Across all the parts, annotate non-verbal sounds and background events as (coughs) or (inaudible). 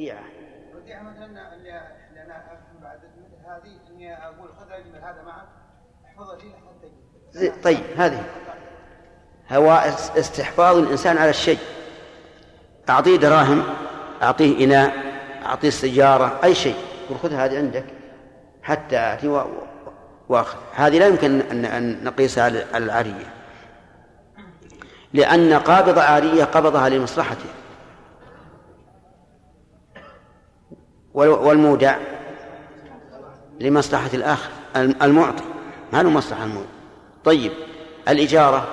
وديعة وديعة مثلا اللي أنا أفهم بعد هذه إني أقول خذ اجمل هذا معك احفظه لي حتى طيب هذه. هو استحفاظ الإنسان على الشيء. أعطيه دراهم أعطيه إناء أعطيه سيارة أي شيء. قل خذ هذه عندك حتى آتي وأخذ. هذه لا يمكن أن نقيسها على العارية. لأن قابض عارية قبضها لمصلحته. والمودع لمصلحة الآخر المعطي. ما له مصلحة المودع طيب الإجارة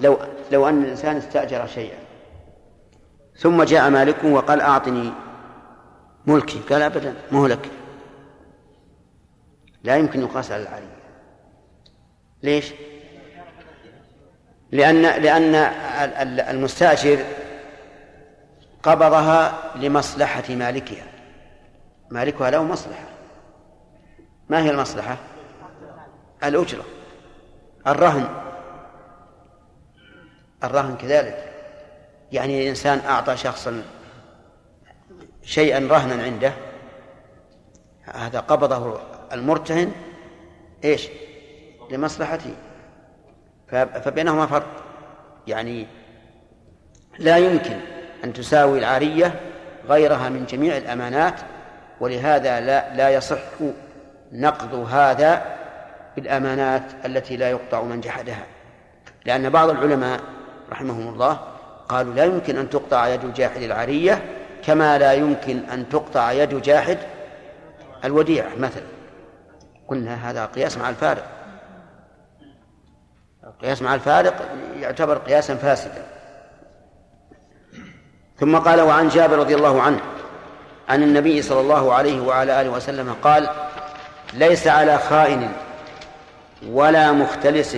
لو لو أن الإنسان استأجر شيئا ثم جاء مالك وقال أعطني ملكي قال أبدا مهلك لا يمكن يقاس على العارية ليش؟ لأن لأن المستأجر قبضها لمصلحة مالكها. مالكها له مصلحة. ما هي المصلحة؟ الأجرة. الرهن. الرهن كذلك. يعني الإنسان أعطى شخصا شيئا رهنا عنده هذا قبضه المرتهن إيش؟ لمصلحته. فبينهما فرق. يعني لا يمكن أن تساوي العارية غيرها من جميع الأمانات ولهذا لا لا يصح نقض هذا بالأمانات التي لا يقطع من جحدها. لأن بعض العلماء رحمهم الله قالوا لا يمكن أن تقطع يد جاحد العارية كما لا يمكن أن تقطع يد جاحد الوديعة مثلا. قلنا هذا قياس مع الفارق. القياس مع الفارق يعتبر قياسا فاسدا. ثم قال وعن جابر رضي الله عنه عن النبي صلى الله عليه وعلى آله وسلم قال ليس على خائن ولا مختلس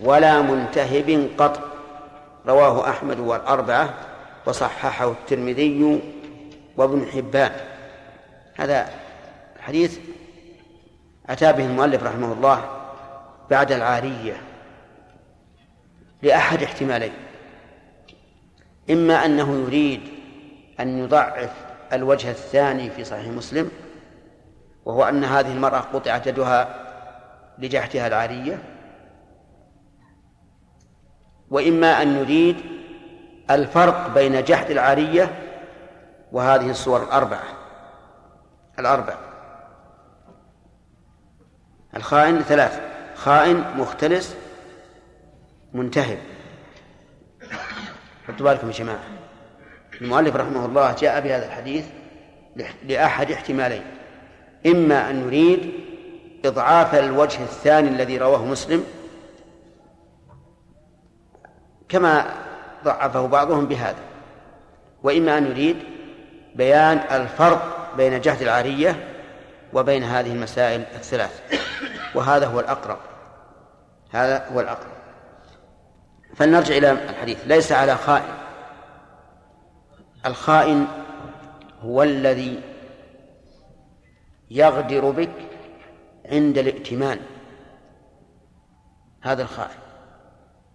ولا منتهب قط. رواه أحمد والأربعة وصححه الترمذي وابن حبان. هذا حديث أتى به المؤلف رحمه الله بعد العارية لأحد احتمالين إما أنه يريد أن يضعف الوجه الثاني في صحيح مسلم وهو أن هذه المرأة قطعت يدها لجحتها العارية. وإما أن يريد الفرق بين جحد العارية وهذه الصور الأربعة. الأربع. الخائن ثلاث. خائن مختلس منتهب. حطوا بالكم يا جماعة. المؤلف رحمه الله جاء بهذا الحديث لأحد احتمالين. إما أن يريد إضعاف الوجه الثاني الذي رواه مسلم كما ضعفه بعضهم بهذا وإما أن يريد بيان الفرق بين جهد العارية وبين هذه المسائل الثلاث وهذا هو الأقرب. هذا هو الأقرب. فلنرجع إلى الحديث. ليس على خائن. الخائن هو الذي يغدر بك عند الائتمان. هذا الخائن.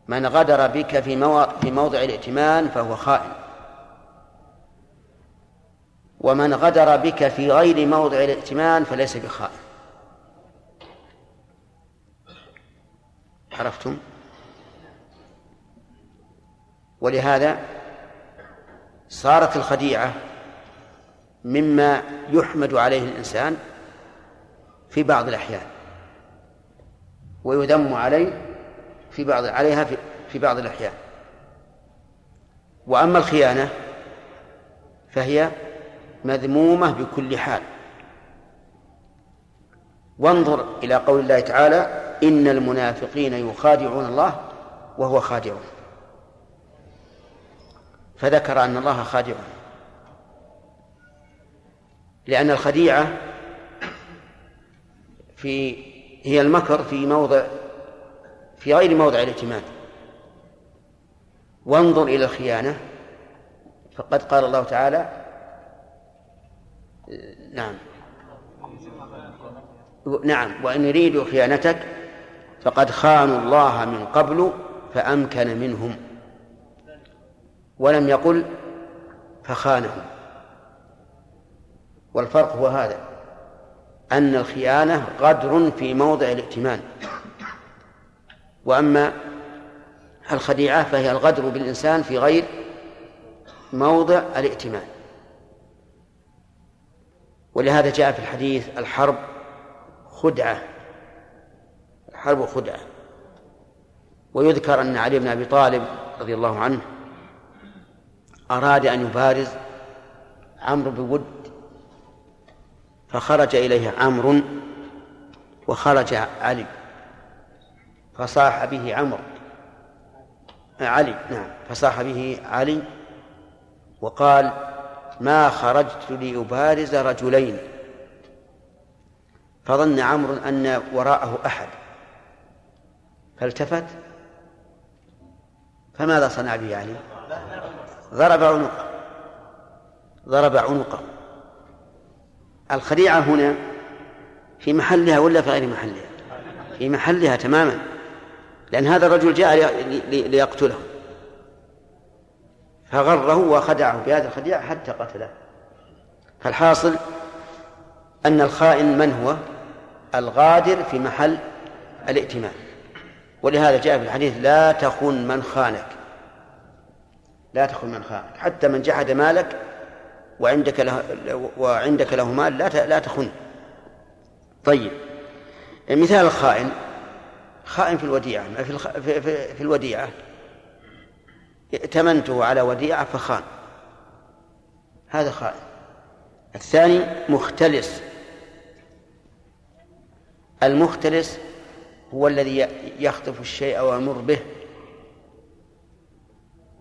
من غدر بك في في موضع الائتمان فهو خائن. ومن غدر بك في غير موضع الائتمان فليس بخائن. عرفتم؟ ولهذا صارت الخديعة مما يحمد عليه الإنسان في بعض الأحيان ويذم عليه في بعض عليها في, في بعض الأحيان. وأما الخيانة فهي مذمومة بكل حال. وانظر إلى قول الله تعالى إن المنافقين يخادعون الله وهو خادعهم. فذكر أن الله خادعهم لأن الخديعة في هي المكر في موضع في غير موضع الائتمان وانظر إلى الخيانة. فقد قال الله تعالى نعم. نعم. وإن يريدوا خيانتك فقد خانوا الله من قبل فأمكن منهم. ولم يقل فخانهم. والفرق هو هذا أن الخيانة غدر في موضع الائتمان. وأما الخديعة فهي الغدر بالإنسان في غير موضع الائتمان. ولهذا جاء في الحديث الحرب خدعة. الحرب خدعة. ويذكر أن علي بن أبي طالب رضي الله عنه أراد أن يبارز عمرو بود فخرج إليه عمرو وخرج علي فصاح به عمرو علي نعم فصاح به علي وقال ما خرجت لأبارز رجلين. فظن عمرو أن وراءه أحد. فالتفت. فماذا صنع به علي؟ ضرب عنقه. ضرب عنقه. الخديعة هنا في محلها ولا في غير محلها؟ في محلها تماما. لأن هذا الرجل جاء ليقتله. فغره وخدعه بهذه الخديعة حتى قتله. فالحاصل أن الخائن من هو؟ الغادر في محل الائتمان. ولهذا جاء في الحديث لا تخن من خانك. لا تخن من خانك حتى من جحد مالك وعندك له وعندك له مال لا لا تخن. طيب. مثال الخائن خائن في الوديعة. في, في, في, في الوديعة. ائتمنته على وديعة فخان. هذا خائن. الثاني مختلس. المختلس هو الذي يخطف الشيء ويمر به.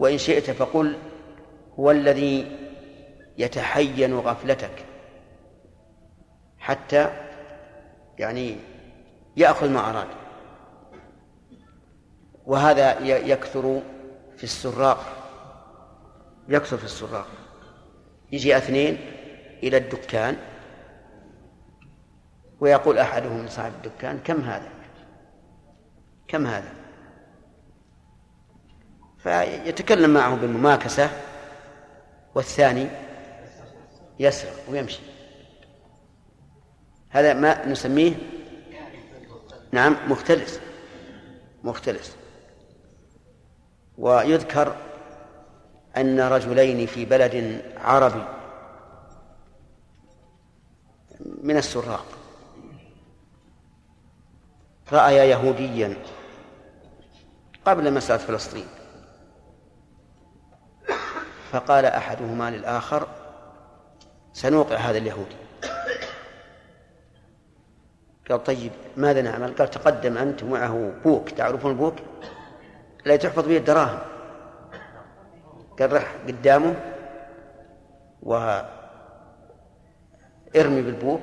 وإن شئت فقل هو الذي يتحين غفلتك حتى يعني يأخذ ما أراد. وهذا يكثر في السراق يكثر في السراق. يجي أثنين إلى الدكان ويقول أحدهم لصاحب الدكان كم هذا؟ كم هذا؟ فيتكلم معه بالمماكسة والثاني يسرق ويمشي. هذا ما نسميه نعم مختلس مختلس. ويذكر أن رجلين في بلد عربي من السراق. رأيا يهوديا قبل مسألة فلسطين. فقال أحدهما للآخر سنوقع هذا اليهودي قال طيب ماذا نعمل؟ قال تقدم أنت معه بوك تعرفون البوك؟ الذي تحفظ به الدراهم قال رح قدامه و ارمي بالبوك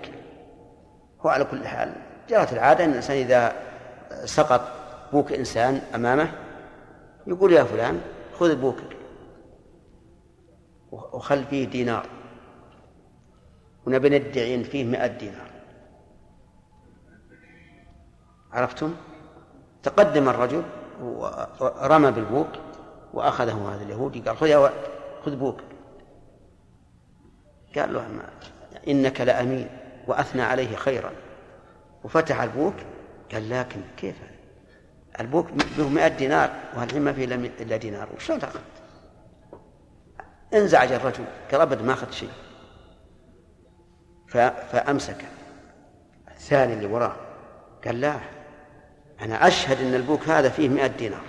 هو على كل حال جرت العادة أن الإنسان إذا سقط بوك إنسان أمامه يقول يا فلان خذ بوكك وخل فيه دينار. ونبي ندعي إن فيه مئة دينار. عرفتم؟ تقدم الرجل ورمى بالبوك وأخذه هذا اليهودي قال خذ يا خذ بوك قال له إنك لأمين وأثنى عليه خيرا. وفتح البوك قال لكن كيف؟ البوك به مئة دينار وهالحين ما فيه إلا دينار. وشلون تأخذ؟ انزعج الرجل قال أبد ما أخذت شيء. فأمسك. الثاني اللي وراه قال لا أنا أشهد أن البوك هذا فيه مئة دينار.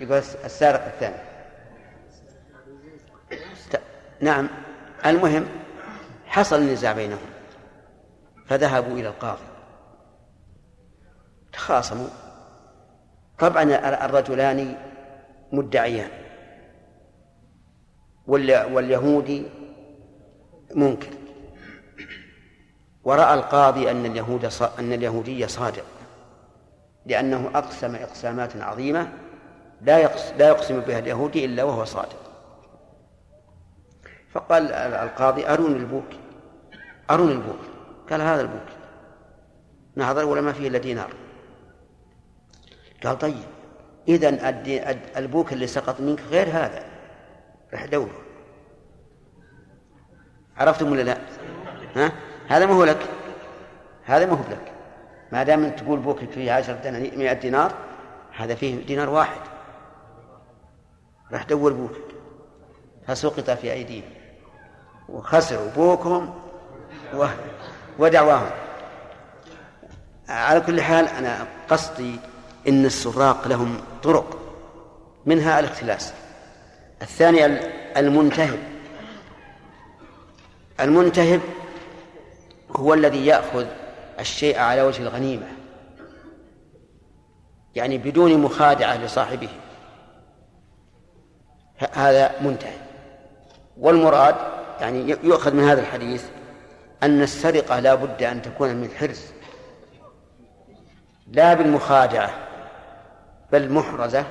يقول السارق الثاني. نعم. المهم حصل النزاع بينهم فذهبوا إلى القاضي. تخاصموا. طبعا الرجلان مدعيان. واليهودي منكر. ورأى القاضي أن اليهود أن اليهودي صادق لأنه أقسم إقسامات عظيمة لا لا يقسم بها اليهودي إلا وهو صادق. فقال القاضي أروني البوك أروني البوك. قال هذا البوك نهضر ولا ما فيه إلا دينار. قال طيب إذا البوك اللي سقط منك غير هذا. دوره عرفتم ولا لا؟ ها؟ هذا ما هو لك. هذا ما هو لك ما دام أنت تقول بوكك فيه عشرة دنانير 100 دينار هذا فيه دينار واحد. راح دور بوكك فسقط في أيديهم. وخسروا بوكهم و... ودعواهم. على كل حال أنا قصدي إن السراق لهم طرق. منها الاختلاس. الثاني المنتهب. المنتهب هو الذي يأخذ الشيء على وجه الغنيمة. يعني بدون مخادعة لصاحبه. هذا منتهب. والمراد يعني يؤخذ من هذا الحديث أن السرقة لا بد أن تكون من حرص لا بالمخادعة بل محرزة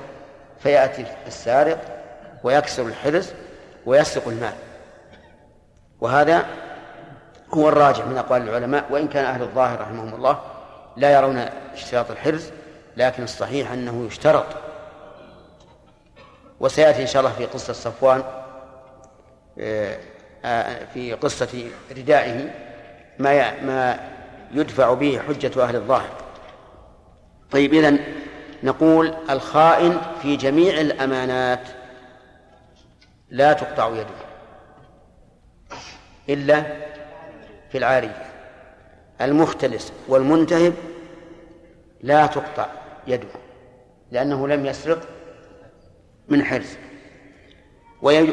فيأتي السارق ويكسر الحرز ويسرق المال. وهذا هو الراجح من أقوال العلماء وإن كان أهل الظاهر رحمهم الله لا يرون اشتراط الحرز لكن الصحيح أنه يشترط. وسيأتي إن شاء الله في قصة صفوان آه، آه، في قصة ردائه ما ما يدفع به حجة أهل الظاهر. طيب إذن نقول الخائن في جميع الأمانات. لا تقطع يده إلا في العارية. المختلس والمنتهب لا تقطع يده لأنه لم يسرق من حرز.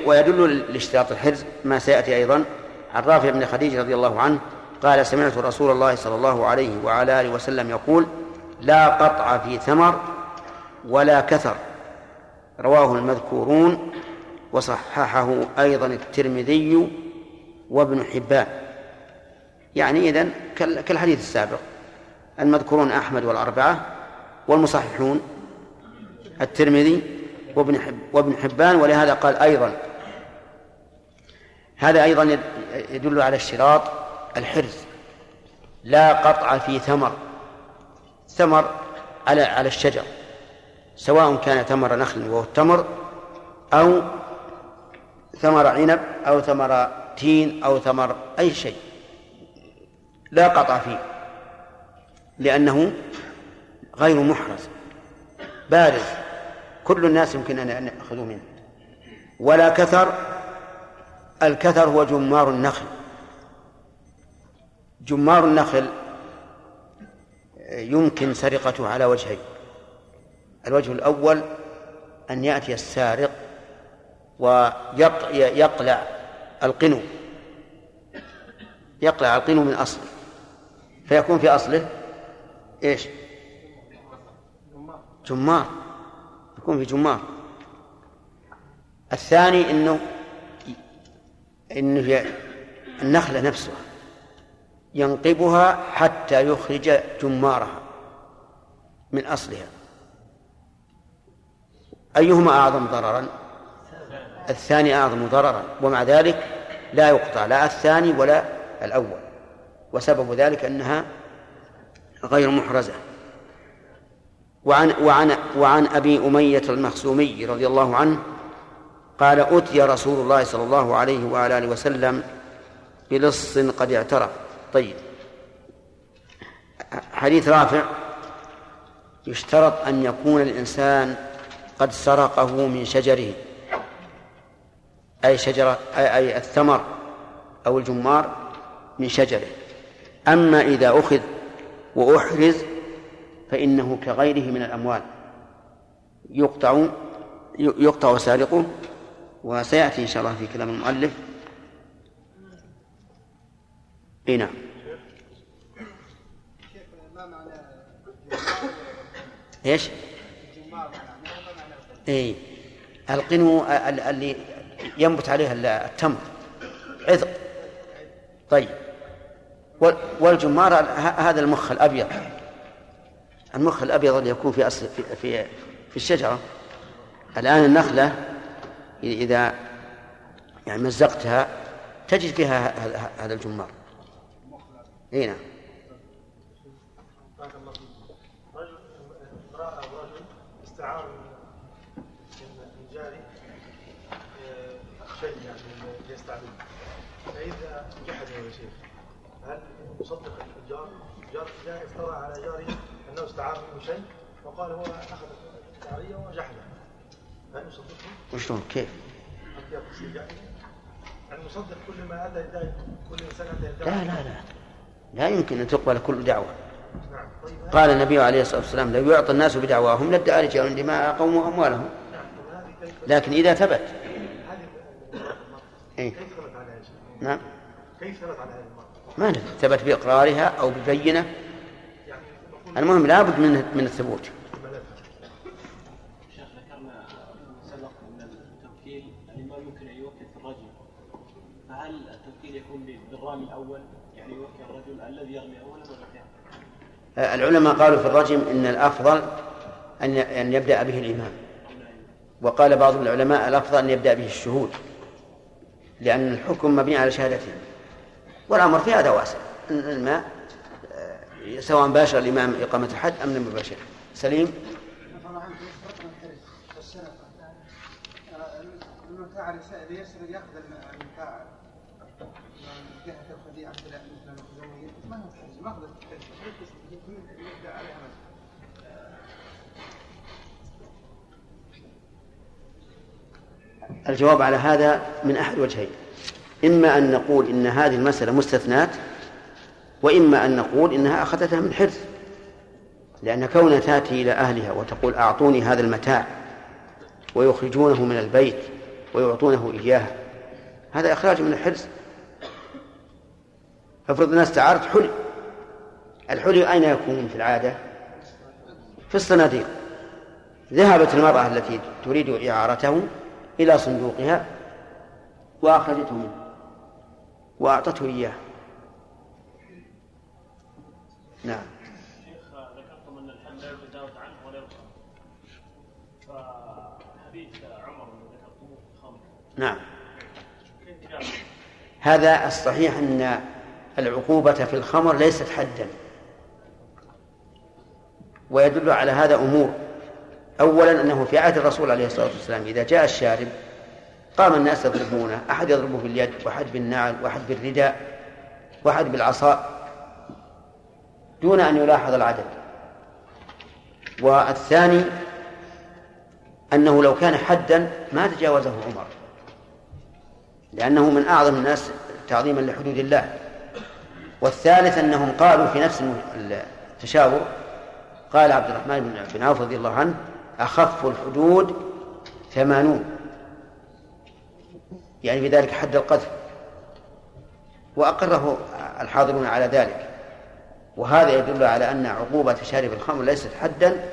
ويدل لاشتراط الحرز ما سيأتي أيضا. عن رافع بن خديج رضي الله عنه قال سمعت رسول الله صلى الله عليه وعلى آله وسلم يقول لا قطع في ثمر ولا كثر. رواه المذكورون وصححه أيضا الترمذي وابن حبان. يعني إذن كالحديث السابق المذكورون أحمد والأربعة والمصححون الترمذي وابن حب وابن حبان ولهذا قال أيضا. هذا أيضا يدل على اشتراط الحرز لا قطع في ثمر ثمر على على الشجر سواء كان ثمر نخل وهو التمر أو ثمر عنب أو ثمر تين أو ثمر أي شيء لا قطع فيه لأنه غير محرز بارز. كل الناس يمكن أن يأخذوا منه. ولا كثر الكثر هو جمار النخل. جمار النخل يمكن سرقته على وجهين. الوجه الأول أن يأتي السارق ويقلع القنو. يقلع القنو من أصله. فيكون في أصله إيش؟ جمار. يكون في جمار. الثاني إنه إنه النخلة نفسها. ينقبها حتى يخرج جمارها من أصلها. أيهما أعظم ضررا؟ الثاني أعظم ضررا ومع ذلك لا يقطع لا الثاني ولا الأول وسبب ذلك أنها غير محرزة. وعن وعن وعن أبي أمية المخزومي رضي الله عنه قال أتي رسول الله صلى الله عليه آله وسلم بلص قد اعترف. طيب. حديث رافع يشترط أن يكون الإنسان قد سرقه من شجره. أي شجرة أي, أي الثمر أو الجمار من شجرة. أما إذا أخذ وأحرز فإنه كغيره من الأموال. يقطع يقطع سارقه وسيأتي إن شاء الله في كلام المؤلف. إي نعم. إيش؟ إي. القنو اللي ينبت عليها التمر. عذق طيب. والجمار هذا المخ الأبيض. المخ الأبيض اللي يكون في أصل في في, في الشجرة. الآن النخلة إذا يعني مزقتها تجد فيها هذا الجمار. إي نعم استعار من جاري شيء يعني فإذا جحد يا شيخ هل يصدق الجار افترى على جاره أنه استعار منه شيء وقال هو أخذ العاريه وجحده هل يصدقه؟ وشلون كيف؟ يعني مصدق كل ما يدعي كل انسان اتى لا لا لا. لا يمكن أن تقبل كل دعوة. نعم طيب. قال النبي عليه الصلاة والسلام لو يعطى الناس بدعواهم لادعى رجال دماء قوم وأموالهم. نعم كيف؟ لكن إذا ثبت. إيه؟ نعم. كيف ثبت على هذه المرأة؟ ما ثبت بإقرارها أو ببينة. يعني المفروض المهم لابد من من الثبوت. فهل التوكيل يكون بالرامي الأول؟ يعني يوكل الرجل الذي يرمي اولا ولا؟ آه، العلماء قالوا في الرجم إن الأفضل أن أن يبدأ به الإمام. وقال بعض العلماء الأفضل أن يبدأ به الشهود لأن الحكم مبني على شهادتهم والأمر في هذا واسع. الماء سواء باشر الإمام إقامة الحد أم لم يباشر. سليم؟ الجواب على هذا من أحد وجهين. إما أن نقول إن هذه المسألة مستثنات وإما أن نقول إنها أخذتها من حرص لأن كونها تأتي إلى أهلها وتقول أعطوني هذا المتاع ويخرجونه من البيت ويعطونه إياه هذا إخراج من الحرص. افرض الناس استعارت حلي الحلي أين يكون في العادة؟ في الصناديق. ذهبت المرأة التي تريد إعارته إلى صندوقها وأخرجته منه وأعطته إياه. نعم. شيخ ذكرتم أن الحد لا يتجاوز عنه ولا يرفع فحديث عمر اللي ذكرتموه الخمر نعم؟ هذا الصحيح أن العقوبة في الخمر ليست حدا. ويدل على هذا أمور. أولا أنه في عهد الرسول عليه الصلاة والسلام إذا جاء الشارب قام الناس يضربونه. أحد يضربه باليد وأحد بالنعل وأحد بالرداء وأحد بالعصا. دون أن يلاحظ العدد. والثاني أنه لو كان حدا ما تجاوزه عمر. لأنه من أعظم الناس تعظيما لحدود الله. والثالث أنهم قالوا في نفس التشاور قال عبد الرحمن بن- عوف رضي الله عنه أخف الحدود ثمانون. يعني بذلك حد القذف. وأقره الحاضرون على ذلك. وهذا يدل على أن عقوبة شارب الخمر ليست حدا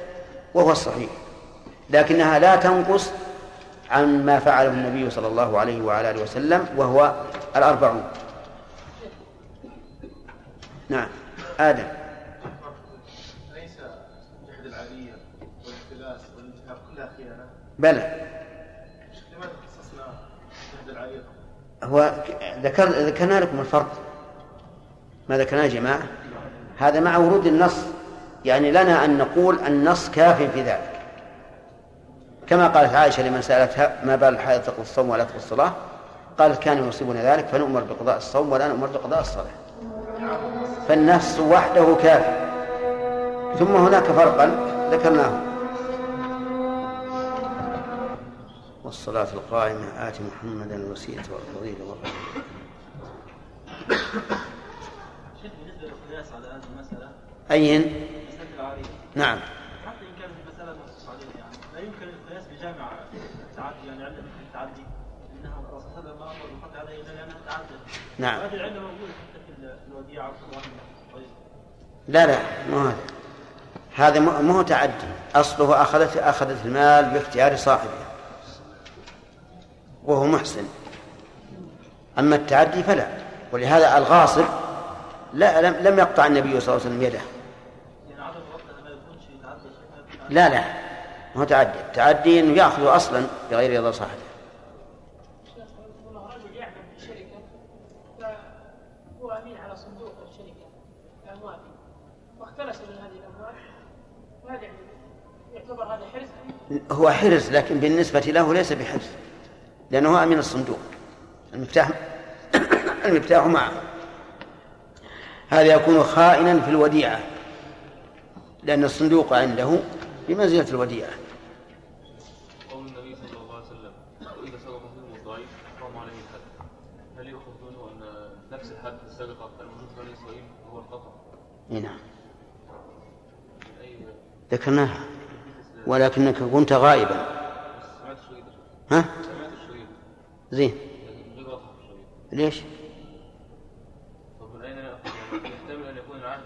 وهو الصحيح. لكنها لا تنقص عن ما فعله النبي صلى الله عليه وعلى آله وسلم وهو الأربعون. نعم. آدم. ليس جحد العارية والإختلاس والانتهاب كلها خيانة؟ بلى. لماذا خصصنا جحد العارية هو ذكر ذكرنا لكم الفرق. ما ذكرناه يا جماعة؟ هذا مع ورود النص. يعني لنا أن نقول النص كاف في ذلك. كما قالت عائشة لمن سألتها ما بال الحائض تقضي الصوم ولا تقضي الصلاة؟ قالت كان يصيبنا ذلك فنؤمر بقضاء الصوم ولا نؤمر بقضاء الصلاة. فالنص وحده كاف. ثم هناك فرقا ذكرناه. والصلاة القائمة آت محمدا الوسيلة والفضيلة والرحمة شيخ بالنسبة للقياس على هذه المساله أين؟ نعم. حتى إن كانت المسألة منصوص عليها يعني لا يمكن القياس بجامع التعدي يعني عله مثل التعدي إنها الرسول صلى الله عليه وسلم ما أمر بالقطع عليه إلا لأنها تعدت نعم. وهذه العله موجوده حتى في طيب لا لا مو هذا. هذا مو مو تعدي. أصله أخذت أخذت المال باختيار صاحبه. وهو محسن. أما التعدي فلا. ولهذا الغاصب لا لم, لم يقطع النبي صلى الله عليه وسلم يده يعني عدم ربطها ما يكونش يتعدى شيء لا لا هو تعدي. التعدي إنه ياخذ أصلا بغير رضا صاحبه. هو حرز لكن بالنسبة له ليس بحرز لأنه أمين الصندوق. المفتاح (coughs) المفتاح معه هذا يكون خائنا في الوديعة لأن الصندوق عنده بمنزلة الوديعة. قول النبي صلى الله عليه وسلم الضعيف حرم عليه الحد. هل يؤخذ منه أن نفس الحد الموجود في بني إسرائيل هو القطع؟ إي نعم. ذكرناها ولكنك كنت غائبا. ها؟ زين. الشريط ليش؟ يعني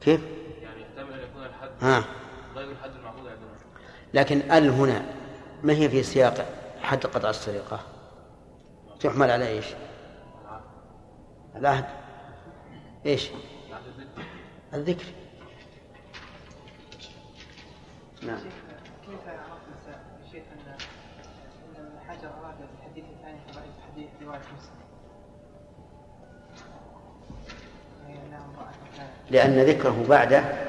كيف يعني يحتمل ان يكون الحد ها. غير الحد المعقود عندنا لكن ال هنا ما هي في سياق حد قطع السرقة؟ تحمل على إيش؟ العهد. إيش؟ الذكر. نعم. كيف يا أن حجر أراد الثاني حديث رواية مسلم؟ لأن ذكره بعده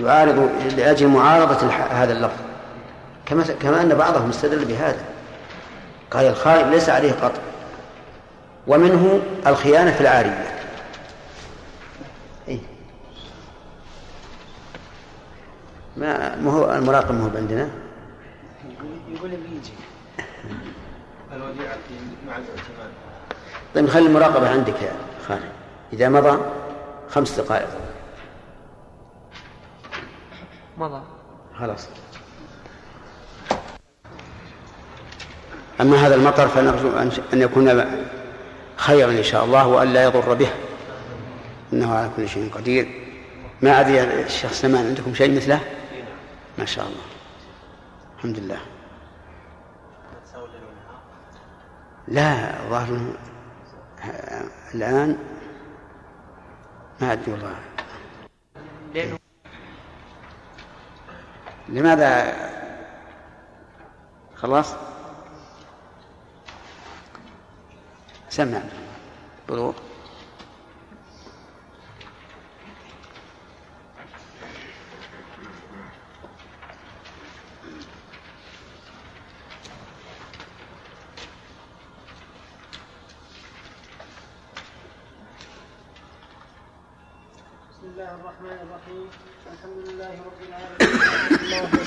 يعارض لأجل معارضة هذا اللفظ. كما كما أن بعضهم استدل بهذا. قال الخائن ليس عليه قطع. ومنه الخيانة في العارية. إيه؟ ما ما هو المراقب ما هو عندنا يقول بيجي الوديعة في مع الائتمان طيب خلي المراقبة عندك يا خالد. إذا مضى خمس دقائق. مضى. خلاص. أما هذا المطر فنرجو أن- يكون خيرا إن شاء الله وأن لا يضر به. إنه على كل شيء قدير. ما أدري الشيخ سلمان عندكم شيء مثله؟ ما شاء الله. الحمد لله. لا ظاهر إنه الآن ما أدري والله. لأنه لماذا؟ خلاص؟ سمع. بلوغ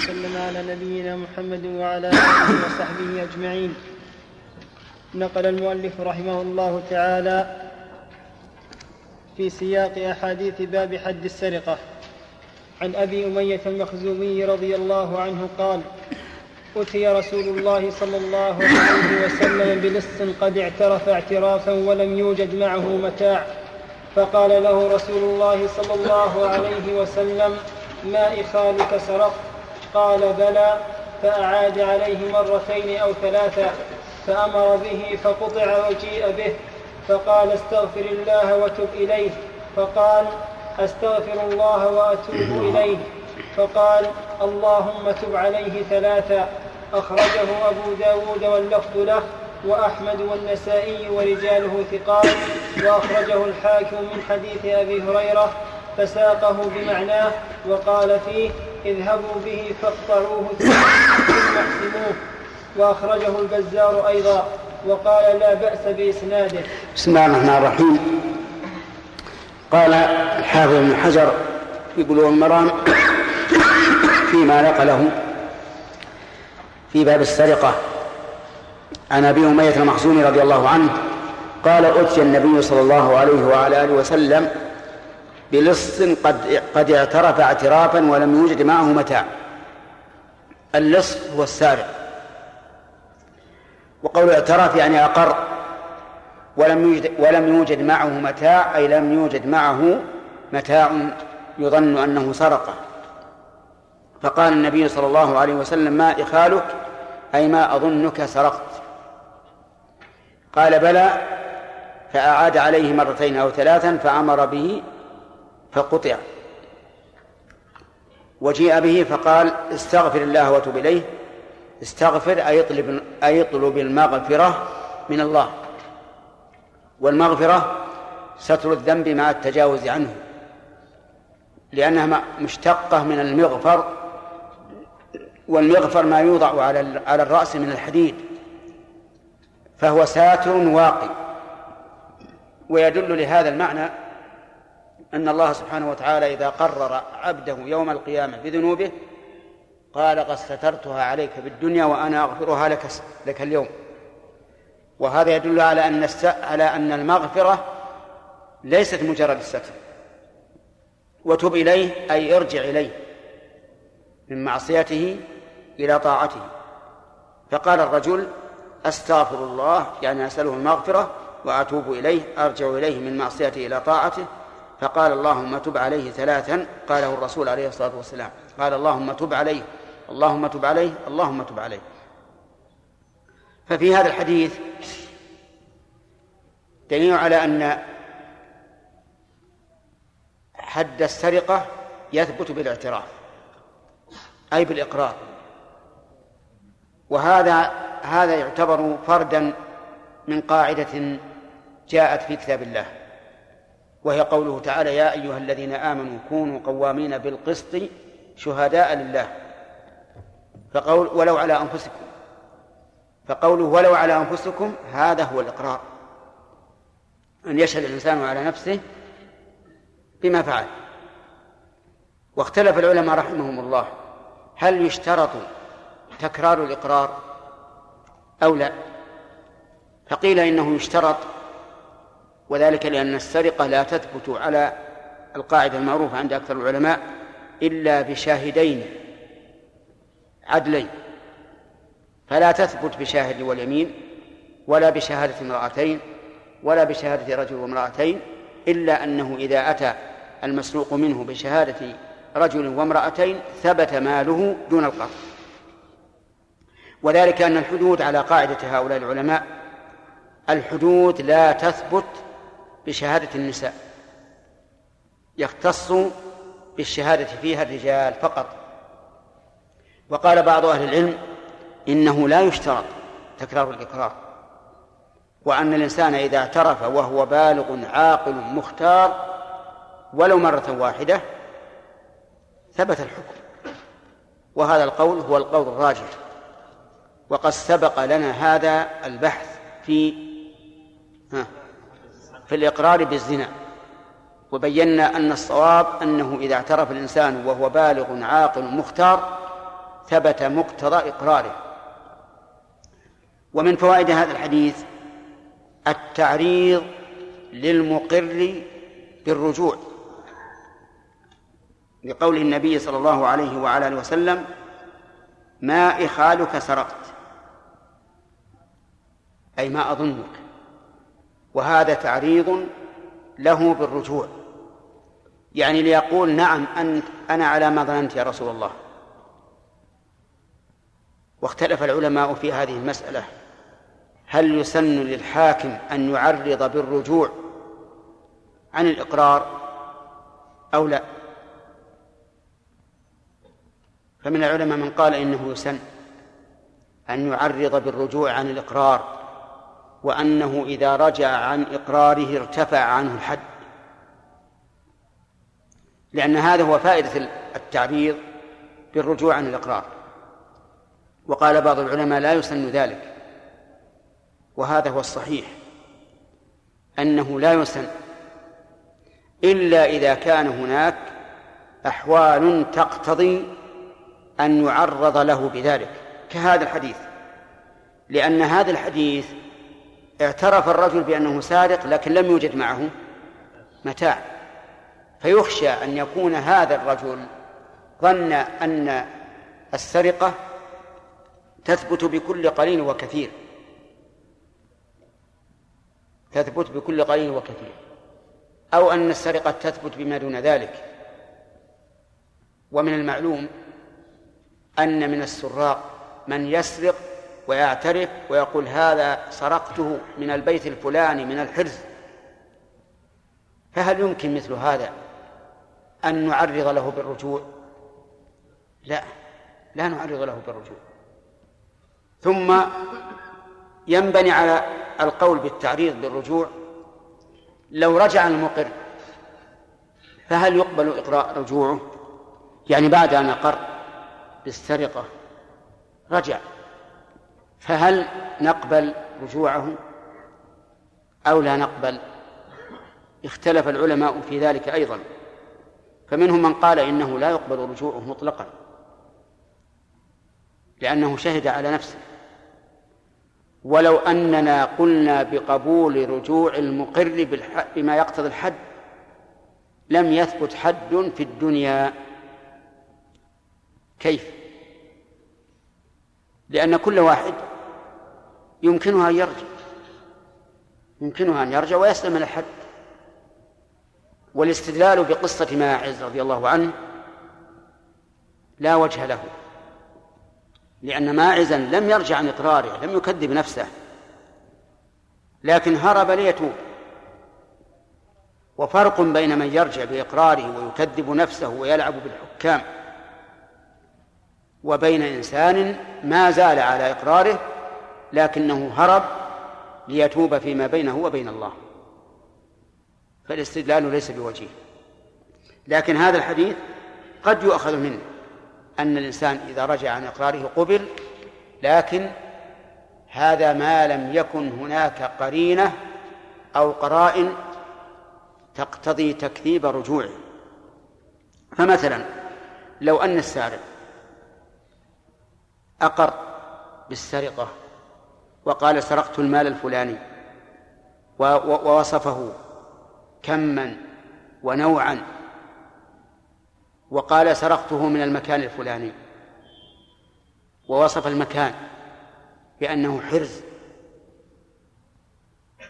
وسلم على نبينا محمد وعلى آله وصحبه أجمعين. نقل المؤلف رحمه الله تعالى في سياق أحاديث باب حد السرقة. عن أبي أمية المخزومي رضي الله عنه قال أتي رسول الله صلى الله عليه وسلم بلص قد اعترف اعترافا ولم يوجد معه متاع فقال له رسول الله صلى الله عليه وسلم ما إخالك سرق قال بلى فأعاد عليه مرتين أو ثلاثا فأمر به فقطع وجيء به فقال استغفر الله وتب إليه فقال أستغفر الله وأتوب إليه فقال اللهم تب عليه ثلاثا أخرجه أبو داود واللفظ له وأحمد والنسائي ورجاله ثقات وأخرجه الحاكم من حديث أبي هريرة فساقه بمعناه وقال فيه اذهبوا به فاقطعوه ثم احسموه وأخرجه البزار أيضا وقال لا بأس بإسناده. بسم الله الرحمن الرحيم. قال الحافظ ابن حجر في بلوغ المرام (coughs) فيما نقله في باب السرقة. عن أبي أمية المخزومي رضي الله عنه قال أتي النبي صلى الله عليه وعلى آله وسلم بلص قد قد اعترف اعترافا ولم يوجد معه متاع. اللص هو السارق. وقول اعترف يعني أقر. ولم يوجد ولم يوجد معه متاع أي لم يوجد معه متاع يظن أنه سرقه. فقال النبي صلى الله عليه وسلم ما إخالك أي ما أظنك سرقت. قال بلى. فأعاد عليه مرتين أو ثلاثا فأمر به فقطع. وجيء به فقال استغفر الله وتب إليه. استغفر أي اطلب أي اطلب المغفرة من الله. والمغفرة ستر الذنب مع التجاوز عنه لأنها مشتقة من المغفر والمغفر ما يوضع على على الرأس من الحديد فهو ساتر واقي ويدل لهذا المعنى أن الله سبحانه وتعالى إذا قرر عبده يوم القيامة بذنوبه قال قد سترتها عليك في الدنيا وأنا أغفرها لك لك اليوم. وهذا يدل على أن على أن المغفرة ليست مجرد الستر. وتب إليه أي ارجع إليه من معصيته إلى طاعته. فقال الرجل أستغفر الله يعني أسأله المغفرة وأتوب إليه أرجع إليه من معصيته إلى طاعته فقال اللهم تب عليه ثلاثا قاله الرسول عليه الصلاة والسلام. قال اللهم تب عليه اللهم تب عليه اللهم تب عليه. ففي هذا الحديث دليل على أن حد السرقة يثبت بالاعتراف أي بالإقرار. وهذا هذا يعتبر فردا من قاعدة جاءت في كتاب الله. وهي قوله تعالى يا أيها الذين آمنوا كونوا قوامين بالقسط شهداء لله. فقول ولو على أنفسكم. فقوله ولو على أنفسكم هذا هو الإقرار. أن يشهد الإنسان على نفسه بما فعل. واختلف العلماء رحمهم الله هل يشترط تكرار الإقرار أو لا؟ فقيل إنه يشترط وذلك لأن السرقة لا تثبت على القاعدة المعروفة عند أكثر العلماء إلا بشاهدين عدلين. فلا تثبت بشاهد واليمين ولا بشهادة امرأتين ولا بشهادة رجل وامرأتين إلا أنه إذا أتى المسروق منه بشهادة رجل وامرأتين ثبت ماله دون القطع. وذلك أن الحدود على قاعدة هؤلاء العلماء الحدود لا تثبت بشهادة النساء. يختص بالشهادة فيها الرجال فقط. وقال بعض أهل العلم إنه لا يشترط تكرار الإقرار وأن الإنسان إذا اعترف وهو بالغ عاقل مختار ولو مرة واحدة ثبت الحكم. وهذا القول هو القول الراجح. وقد سبق لنا هذا البحث في ها. في الإقرار بالزنا. وبينا أن الصواب أنه إذا اعترف الإنسان وهو بالغ عاقل مختار ثبت مقتضى إقراره. ومن فوائد هذا الحديث التعريض للمقر بالرجوع. لقول النبي صلى الله عليه وعلى آله وسلم ما إخالك سرقت. أي ما أظنك. وهذا تعريض له بالرجوع. يعني ليقول نعم أنت أنا على ما ظننت يا رسول الله. واختلف العلماء في هذه المسألة. هل يسن للحاكم أن يعرض بالرجوع عن الإقرار أو لا؟ فمن العلماء من قال إنه يسن أن يعرض بالرجوع عن الإقرار. وأنه إذا رجع عن إقراره ارتفع عنه الحد. لأن هذا هو فائدة التعريض بالرجوع عن الإقرار. وقال بعض العلماء لا يسن ذلك. وهذا هو الصحيح. أنه لا يسن. إلا إذا كان هناك أحوال تقتضي أن يعرض له بذلك. كهذا الحديث. لأن هذا الحديث اعترف الرجل بأنه سارق لكن لم يوجد معه متاع. فيخشى أن يكون هذا الرجل ظن أن السرقة تثبت بكل قليل وكثير. تثبت بكل قليل وكثير. أو أن السرقة تثبت بما دون ذلك. ومن المعلوم أن من السراق من يسرق ويعترف ويقول هذا سرقته من البيت الفلاني من الحرز. فهل يمكن مثل هذا أن نعرض له بالرجوع؟ لا لا نعرض له بالرجوع. ثم ينبني على القول بالتعريض بالرجوع لو رجع المقر فهل يقبل إقراء رجوعه؟ يعني بعد أن أقر بالسرقة رجع. فهل نقبل رجوعه أو لا نقبل؟ اختلف العلماء في ذلك أيضا. فمنهم من قال إنه لا يقبل رجوعه مطلقا لأنه شهد على نفسه. ولو أننا قلنا بقبول رجوع المقر بما يقتضي الحد لم يثبت حد في الدنيا. كيف؟ لأن كل واحد يمكنها أن يرجع. يمكنها أن يرجع ويسلم من الحد. والاستدلال بقصة ماعز رضي الله عنه لا وجه له لأن ماعزا لم يرجع عن إقراره لم يكذب نفسه لكن هرب ليتوب. وفرق بين من يرجع بإقراره ويكذب نفسه ويلعب بالحكام وبين إنسان ما زال على إقراره لكنه هرب ليتوب فيما بينه وبين الله. فالاستدلال ليس بوجيه. لكن هذا الحديث قد يؤخذ منه أن الإنسان إذا رجع عن إقراره قبل لكن هذا ما لم يكن هناك قرينة أو قرائن تقتضي تكذيب رجوعه. فمثلا لو أن السارق أقر بالسرقة وقال سرقت المال الفلاني. ووصفه كما ونوعا. وقال سرقته من المكان الفلاني. ووصف المكان بأنه حرز.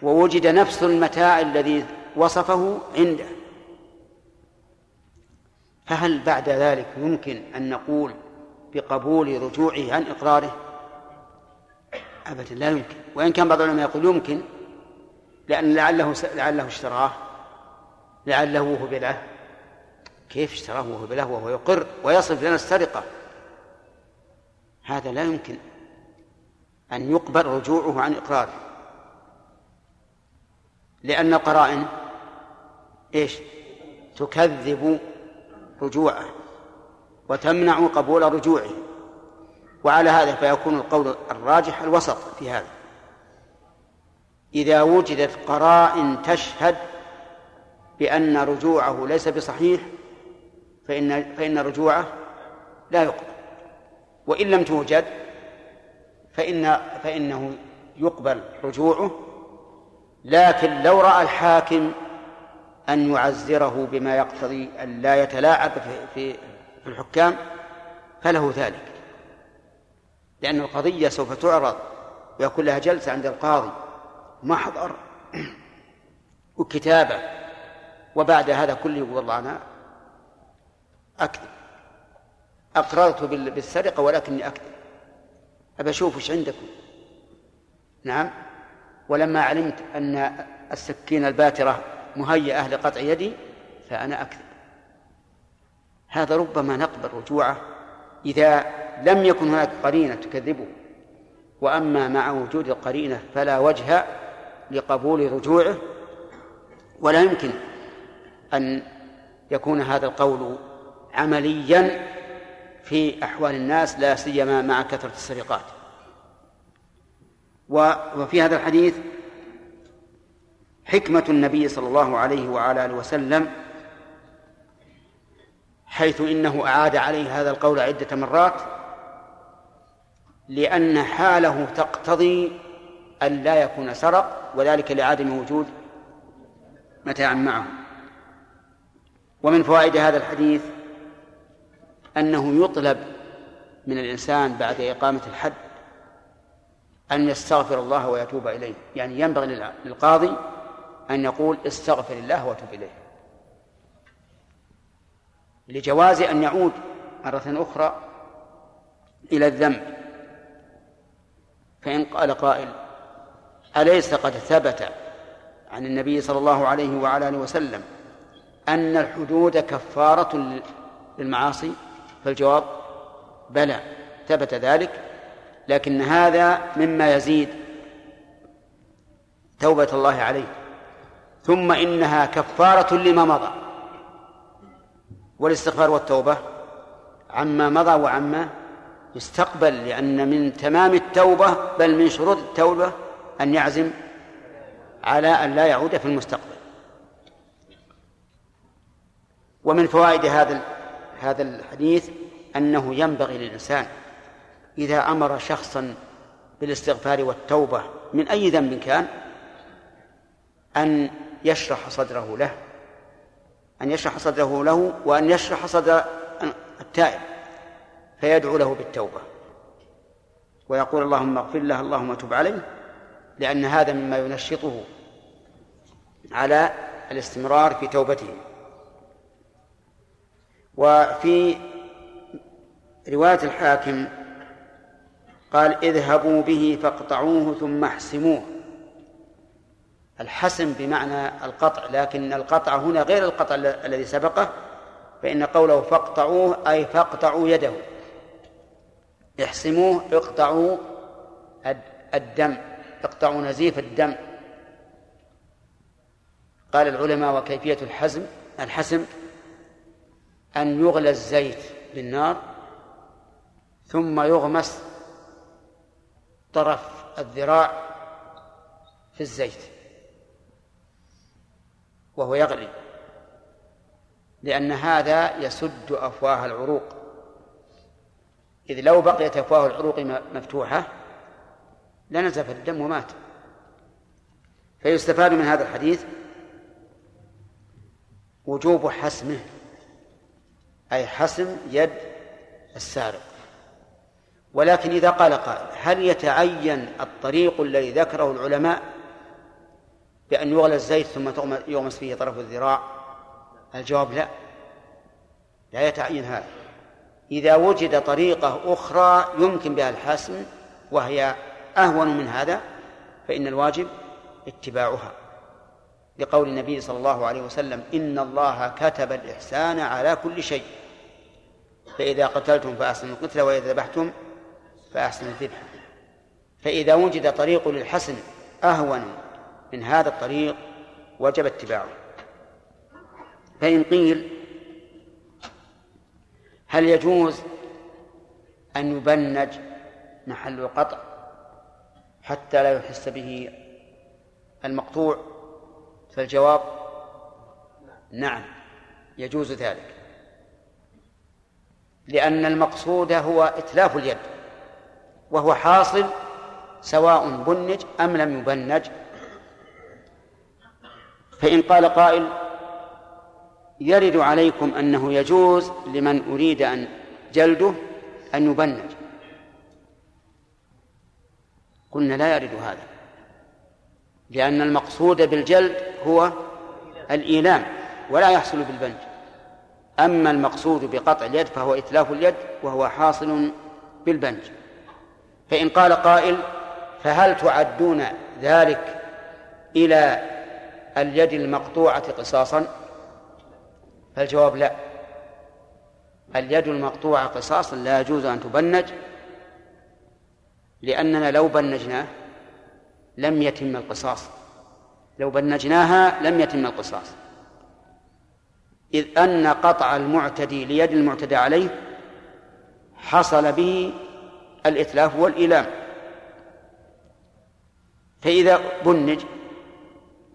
ووجد نفس المتاع الذي وصفه عنده. فهل بعد ذلك يمكن أن نقول بقبول رجوعه عن إقراره؟ أبدا لا يمكن. وإن كان بعض العلماء يقول يمكن لأن لعله لعله اشتراه لعله وهب له كيف اشتراه وهب له وهو يقر ويصف لنا السرقة؟ هذا لا يمكن أن يقبل رجوعه عن إقراره. لأن القرائن إيش؟ تكذب رجوعه وتمنع قبول رجوعه. وعلى هذا فيكون القول الراجح الوسط في هذا. إذا وجدت قرائن تشهد بأن رجوعه ليس بصحيح فإن فإن رجوعه لا يقبل. وإن لم توجد فإن فإنه يقبل رجوعه. لكن لو رأى الحاكم أن يعزره بما يقتضي أن لا يتلاعب في في الحكام فله ذلك. لأن القضية سوف تعرض ويكون لها جلسة عند القاضي. محضر وكتابة وبعد هذا كله يقول والله أنا أكذب. أقررت بالسرقة ولكني أكذب. أبى أشوف وش عندكم. نعم. ولما علمت أن السكين الباترة مهيئة لقطع يدي فأنا أكذب. هذا ربما نقبل رجوعه إذا لم يكن هناك قرينة تكذبه. وأما مع وجود القرينة فلا وجه لقبول رجوعه ولا يمكن أن يكون هذا القول عمليا في أحوال الناس لا سيما مع كثرة السرقات. وفي هذا الحديث حكمة النبي صلى الله عليه وعلى آله وسلم حيث إنه أعاد عليه هذا القول عدة مرات لأن حاله تقتضي أن لا يكون سرق وذلك لعدم وجود متاع معه. ومن فوائد هذا الحديث أنه يطلب من الإنسان بعد إقامة الحد أن يستغفر الله ويتوب إليه. يعني ينبغي للقاضي أن يقول استغفر الله وتوب إليه. لجواز أن يعود مرة أخرى إلى الذنب. فإن قال قائل أليس قد ثبت عن النبي صلى الله عليه وعلى آله وسلم أن الحدود كفارة للمعاصي؟ فالجواب بلى ثبت ذلك لكن هذا مما يزيد توبة الله عليه. ثم إنها كفارة لما مضى والاستغفار والتوبة عما مضى وعما يستقبل لأن من تمام التوبة بل من شروط التوبة أن يعزم على أن لا يعود في المستقبل. ومن فوائد هذا هذا الحديث أنه ينبغي للإنسان إذا أمر شخصا بالاستغفار والتوبة من أي ذنب كان أن يشرح صدره له أن يشرح صدره له وأن يشرح صدر التائب. فيدعو له بالتوبة. ويقول اللهم اغفر له اللهم تب عليه لأن هذا مما ينشطه على الاستمرار في توبته. وفي رواية الحاكم قال اذهبوا به فاقطعوه ثم احسموه. الحسم بمعنى القطع لكن القطع هنا غير القطع الذي سبقه فإن قوله فاقطعوه أي فاقطعوا يده. احسموه اقطعوا الدم اقطعوا نزيف الدم. قال العلماء وكيفية الحزم؟ الحسم أن يغلى الزيت بالنار ثم يغمس طرف الذراع في الزيت وهو يغلي لأن هذا يسد أفواه العروق. إذ لو بقيت أفواه العروق مفتوحة لنزف الدم ومات. فيستفاد من هذا الحديث وجوب حسمه أي حسم يد السارق. ولكن إذا قال قائل هل يتعين الطريق الذي ذكره العلماء بأن يغلى الزيت ثم يغمس فيه طرف الذراع؟ الجواب لا. لا يتعين هذا. إذا وجد طريقة أخرى يمكن بها الحسم وهي أهون من هذا فإن الواجب اتباعها. لقول النبي صلى الله عليه وسلم إن الله كتب الإحسان على كل شيء. فإذا قتلتم فأحسنوا القتل وإذا ذبحتم فأحسنوا الذبح. فإذا وجد طريق للحسن أهون من هذا الطريق وجب اتباعه. فإن قيل هل يجوز أن يبنج محل القطع حتى لا يحس به المقطوع؟ فالجواب نعم يجوز ذلك. لأن المقصود هو إتلاف اليد وهو حاصل سواء بنج أم لم يبنج. فإن قال قائل يرد عليكم أنه يجوز لمن أريد أن جلده أن يبنج. قلنا لا يرد هذا لأن المقصود بالجلد هو الإيلام ولا يحصل بالبنج. أما المقصود بقطع اليد فهو إتلاف اليد وهو حاصل بالبنج. فإن قال قائل فهل تعدون ذلك إلى اليد المقطوعة قصاصا؟ فالجواب لا. اليد المقطوعة قصاصا لا يجوز أن تبنج لأننا لو بنجناه لم يتم القصاص. لو بنجناها لم يتم القصاص. إذ أن قطع المعتدي ليد المعتدى عليه حصل به الإتلاف والإيلام. فإذا بنج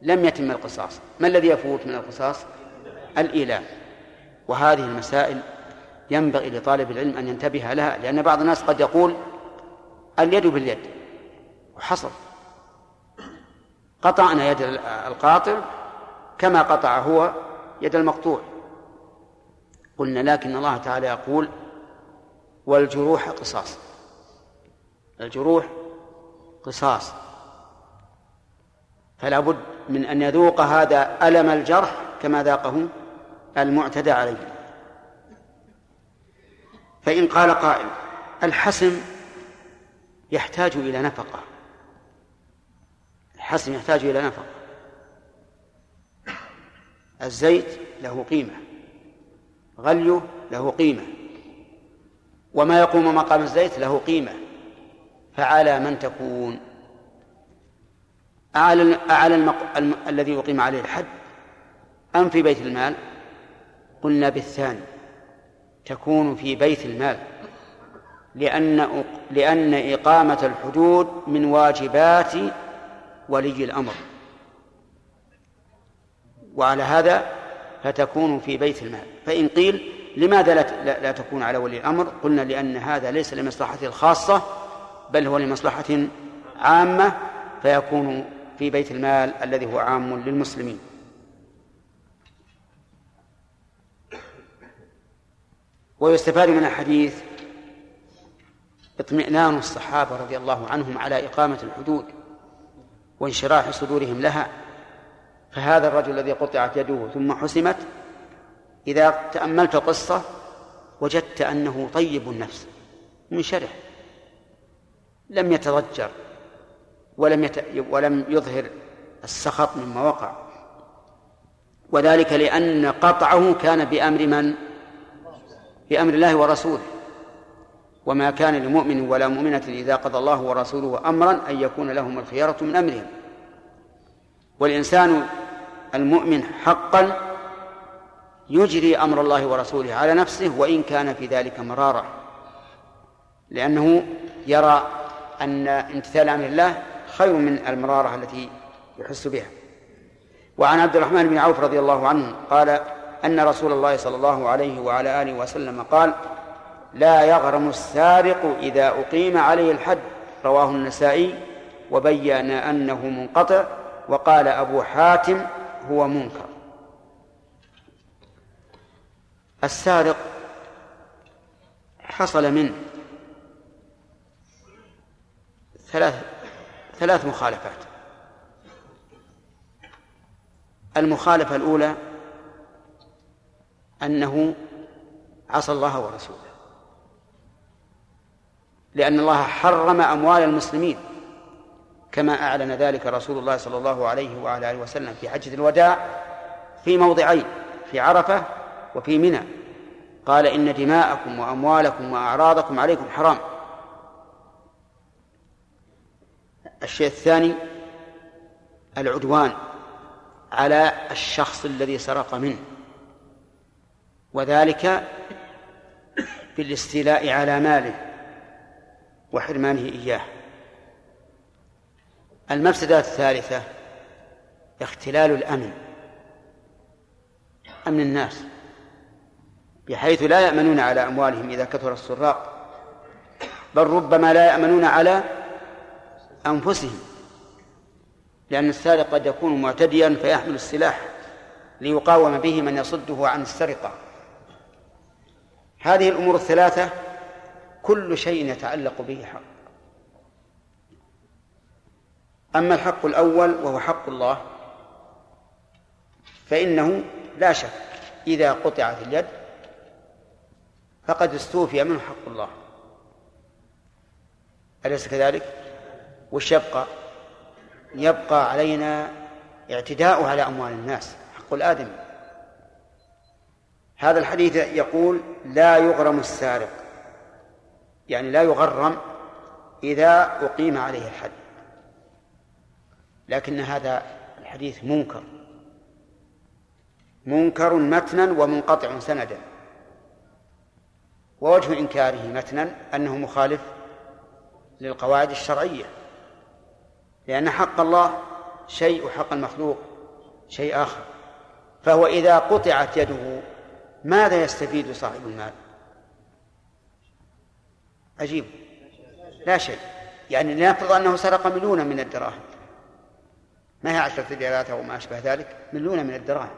لم يتم القصاص. ما الذي يفوت من القصاص؟ الإيلام وهذه المسائل ينبغي لطالب العلم أن ينتبه لها لأن بعض الناس قد يقول اليد باليد وحصل. قطعنا يد القاطع كما قطع هو يد المقطوع. قلنا لكن الله تعالى يقول والجروح قصاص. الجروح قصاص. فلا بد من أن يذوق هذا ألم الجرح كما ذاقه المعتدى عليه. فإن قال قائل الحسم يحتاج إلى نفقة. الحسم يحتاج إلى نفقة. الزيت له قيمة. غليه له قيمة. وما يقوم مقام الزيت له قيمة. فعلى من تكون. أعلى أعلى المق... الم... الذي يقيم عليه الحد. أم في بيت المال؟ قلنا بالثاني. تكون في بيت المال. لأن لأن إقامة الحدود من واجبات ولي الأمر. وعلى هذا فتكون في بيت المال. فإن قيل لماذا لا, لا, تكون على ولي الأمر؟ قلنا لأن هذا ليس لمصلحته الخاصة بل هو لمصلحة عامة فيكون في بيت المال الذي هو عام للمسلمين. ويستفاد من الحديث اطمئنان الصحابة رضي الله عنهم على إقامة الحدود وانشراح صدورهم لها فهذا الرجل الذي قطعت يده ثم حسمت إذا تأملت القصة وجدت أنه طيب النفس منشرح لم يتضجر ولم يت... ولم يظهر السخط مما وقع وذلك لأن قطعه كان بأمر من؟ بأمر الله ورسوله. وما كان لمؤمن ولا مؤمنة إذا قضى الله ورسوله أمرا أن يكون لهم الخيارة من أمرهم. والإنسان المؤمن حقا يجري أمر الله ورسوله على نفسه وإن كان في ذلك مرارة لأنه يرى أن امتثال أمر الله خير من المرارة التي يحس بها. وعن عبد الرحمن بن عوف رضي الله عنه قال أن رسول الله صلى الله عليه وعلى آله وسلم قال لا يغرم السارق إذا أقيم عليه الحد. رواه النسائي وبين أنه منقطع وقال أبو حاتم هو منكر. السارق حصل منه ثلاث ثلاث مخالفات. المخالفة الأولى أنه عصى الله ورسوله. لأن الله حرم أموال المسلمين كما أعلن ذلك رسول الله صلى الله عليه وعلى آله وسلم في حجة الوداع في موضعين في عرفة وفي منى. قال إن دماءكم وأموالكم وأعراضكم عليكم حرام. الشيء الثاني العدوان على الشخص الذي سرق منه. وذلك بالاستيلاء على ماله وحرمانه إياه. المفسدة الثالثة اختلال الأمن أمن الناس بحيث لا يأمنون على أموالهم إذا كثر السراق بل ربما لا يأمنون على أنفسهم لأن السارق قد يكون معتديا فيحمل السلاح ليقاوم به من يصده عن السرقة. هذه الأمور الثلاثة كل شيء يتعلق به حق أما الحق الأول وهو حق الله فإنه لا شك إذا قطعت اليد فقد استوفي منه حق الله أليس كذلك؟ وش يبقى؟ يبقى علينا اعتداء على أموال الناس حق الآدم هذا الحديث يقول لا يغرم السارق يعني لا يغرم إذا أقيم عليه الحد. لكن هذا الحديث منكر منكر متنا ومنقطع سندا. ووجه إنكاره متنا أنه مخالف للقواعد الشرعية لأن حق الله شيء وحق المخلوق شيء آخر. فهو إذا قطعت يده ماذا يستفيد صاحب المال؟ عجيب. لا شيء. يعني لنفرض أنه سرق مليونا من الدراهم. ما هي عشرة ريالات أو ما أشبه ذلك؟ مليونا من الدراهم.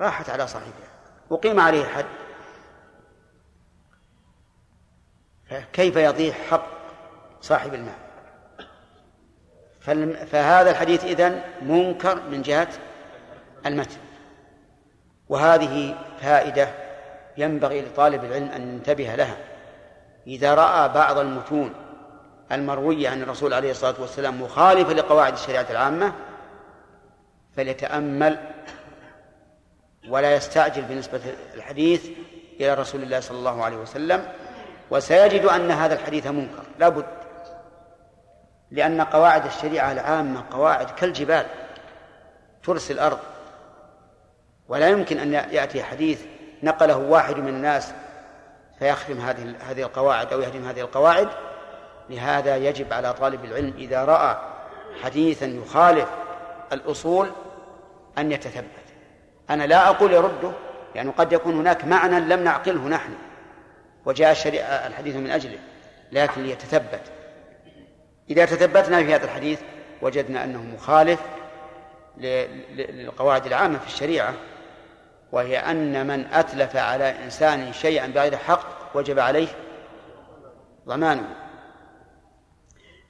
راحت على صاحبها. وقيم عليه حد. فكيف يضيع حق صاحب المال؟ فهذا الحديث إذن منكر من جهة المتن. وهذه فائدة ينبغي لطالب العلم أن ينتبه لها. إذا رأى بعض المتون المروية عن الرسول عليه الصلاة والسلام مخالفة لقواعد الشريعة العامة فليتأمل ولا يستعجل بنسبة الحديث إلى رسول الله صلى الله عليه وسلم. وسيجد أن هذا الحديث منكر. لا بد. لأن قواعد الشريعة العامة قواعد كالجبال. ترسي الأرض ولا يمكن أن يأتي حديث نقله واحد من الناس فيخدم هذه هذه القواعد أو يهدم هذه القواعد. لهذا يجب على طالب العلم إذا رأى حديثا يخالف الأصول أن يتثبت. أنا لا أقول يرده يعني قد يكون هناك معنى لم نعقله نحن وجاء الحديث من أجله لكن ليتثبت. إذا تثبتنا في هذا الحديث وجدنا أنه مخالف للقواعد العامة في الشريعة وهي أن من أتلف على إنسان شيئا بغير حق وجب عليه ضمانه.